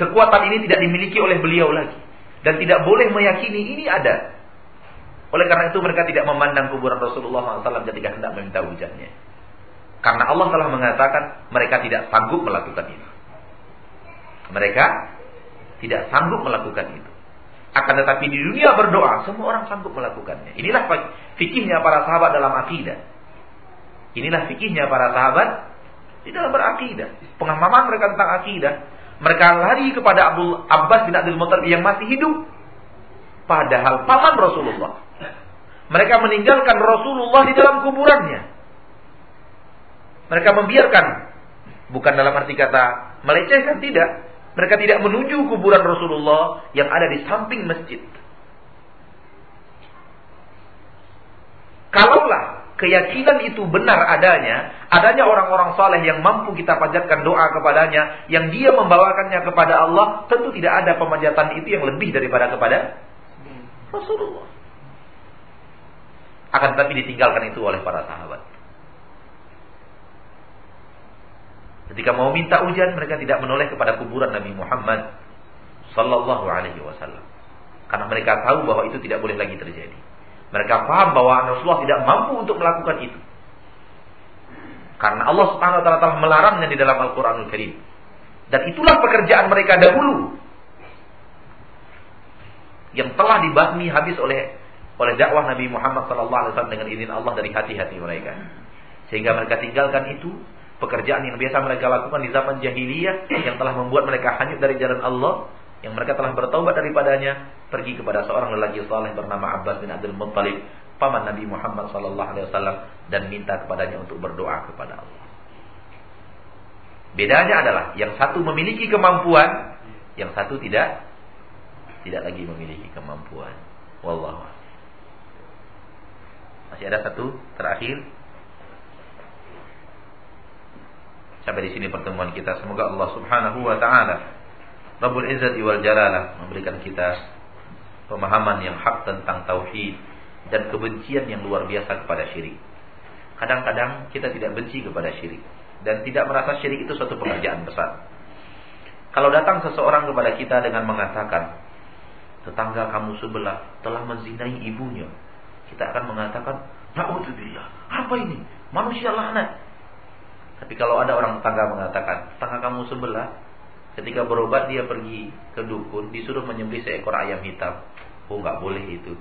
Kekuatan ini tidak dimiliki oleh beliau lagi. Dan tidak boleh meyakini ini ada. Oleh karena itu mereka tidak memandang kuburan Rasulullah SAW ketika hendak meminta hujannya. Karena Allah telah mengatakan mereka tidak sanggup melakukan itu. Mereka tidak sanggup melakukan itu. Akan tetapi di dunia berdoa, semua orang sanggup melakukannya. Inilah fikihnya para sahabat dalam akidah. Inilah fikihnya para sahabat di dalam berakidah. Pengamaman mereka tentang akidah. Mereka lari kepada Abdul Abbas bin Abdul Muttalib yang masih hidup. Padahal paman Rasulullah. Mereka meninggalkan Rasulullah di dalam kuburannya. Mereka membiarkan. Bukan dalam arti kata melecehkan, tidak. Mereka tidak menuju kuburan Rasulullah yang ada di samping masjid. Kalaulah keyakinan itu benar adanya, adanya orang-orang saleh yang mampu kita panjatkan doa kepadanya, yang dia membawakannya kepada Allah, tentu tidak ada pemanjatan itu yang lebih daripada kepada Rasulullah. Akan tetapi ditinggalkan itu oleh para sahabat. Ketika mau minta hujan, mereka tidak menoleh kepada kuburan Nabi Muhammad sallallahu alaihi wasallam. Karena mereka tahu bahwa itu tidak boleh lagi terjadi. Mereka paham bahwa Rasulullah tidak mampu untuk melakukan itu. Karena Allah Subhanahu wa taala telah melarangnya di dalam Al-Qur'anul Karim. Dan itulah pekerjaan mereka dahulu. Yang telah dibasmi habis oleh oleh dakwah Nabi Muhammad sallallahu alaihi wasallam dengan izin Allah dari hati-hati mereka. Sehingga mereka tinggalkan itu pekerjaan yang biasa mereka lakukan di zaman jahiliyah yang telah membuat mereka hanyut dari jalan Allah yang mereka telah bertaubat daripadanya pergi kepada seorang lelaki saleh bernama Abbas bin Abdul Muttalib paman Nabi Muhammad sallallahu alaihi wasallam dan minta kepadanya untuk berdoa kepada Allah. Bedanya adalah yang satu memiliki kemampuan, yang satu tidak tidak lagi memiliki kemampuan. Wallahu Masih ada satu terakhir. Sampai di sini pertemuan kita. Semoga Allah Subhanahu wa taala Rabbul Izzati wal Jalalah memberikan kita pemahaman yang hak tentang tauhid dan kebencian yang luar biasa kepada syirik. Kadang-kadang kita tidak benci kepada syirik dan tidak merasa syirik itu suatu pekerjaan besar. Kalau datang seseorang kepada kita dengan mengatakan, tetangga kamu sebelah telah menzinai ibunya, kita akan mengatakan, Na'udzubillah, apa ini? Manusia laknat. Tapi kalau ada orang tetangga mengatakan, tetangga kamu sebelah, ketika berobat dia pergi ke dukun, disuruh menyembelih seekor ayam hitam. Oh nggak boleh itu.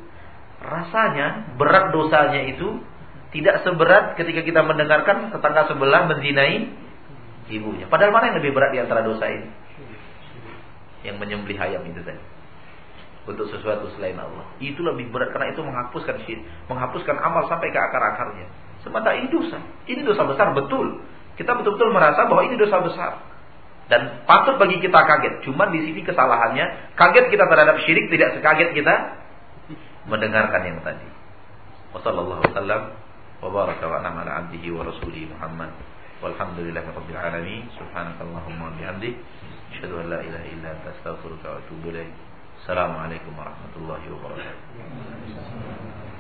Rasanya berat dosanya itu tidak seberat ketika kita mendengarkan tetangga sebelah menzinai ibunya. Padahal mana yang lebih berat di antara dosa ini? Yang menyembelih ayam itu tadi. Untuk sesuatu selain Allah. Itu lebih berat karena itu menghapuskan syirik, menghapuskan amal sampai ke akar-akarnya. Semata ini dosa. Ini dosa besar betul. Kita betul-betul merasa bahwa ini dosa besar. Dan patut bagi kita kaget. Cuma di sini kesalahannya, kaget kita terhadap syirik tidak sekaget kita mendengarkan yang tadi. Wassalamualaikum warahmatullahi wabarakatuh. Wa abdihi wa rasulihi Muhammad. Subhanakallahumma wa ilaha wa. Assalamualaikum warahmatullahi wabarakatuh.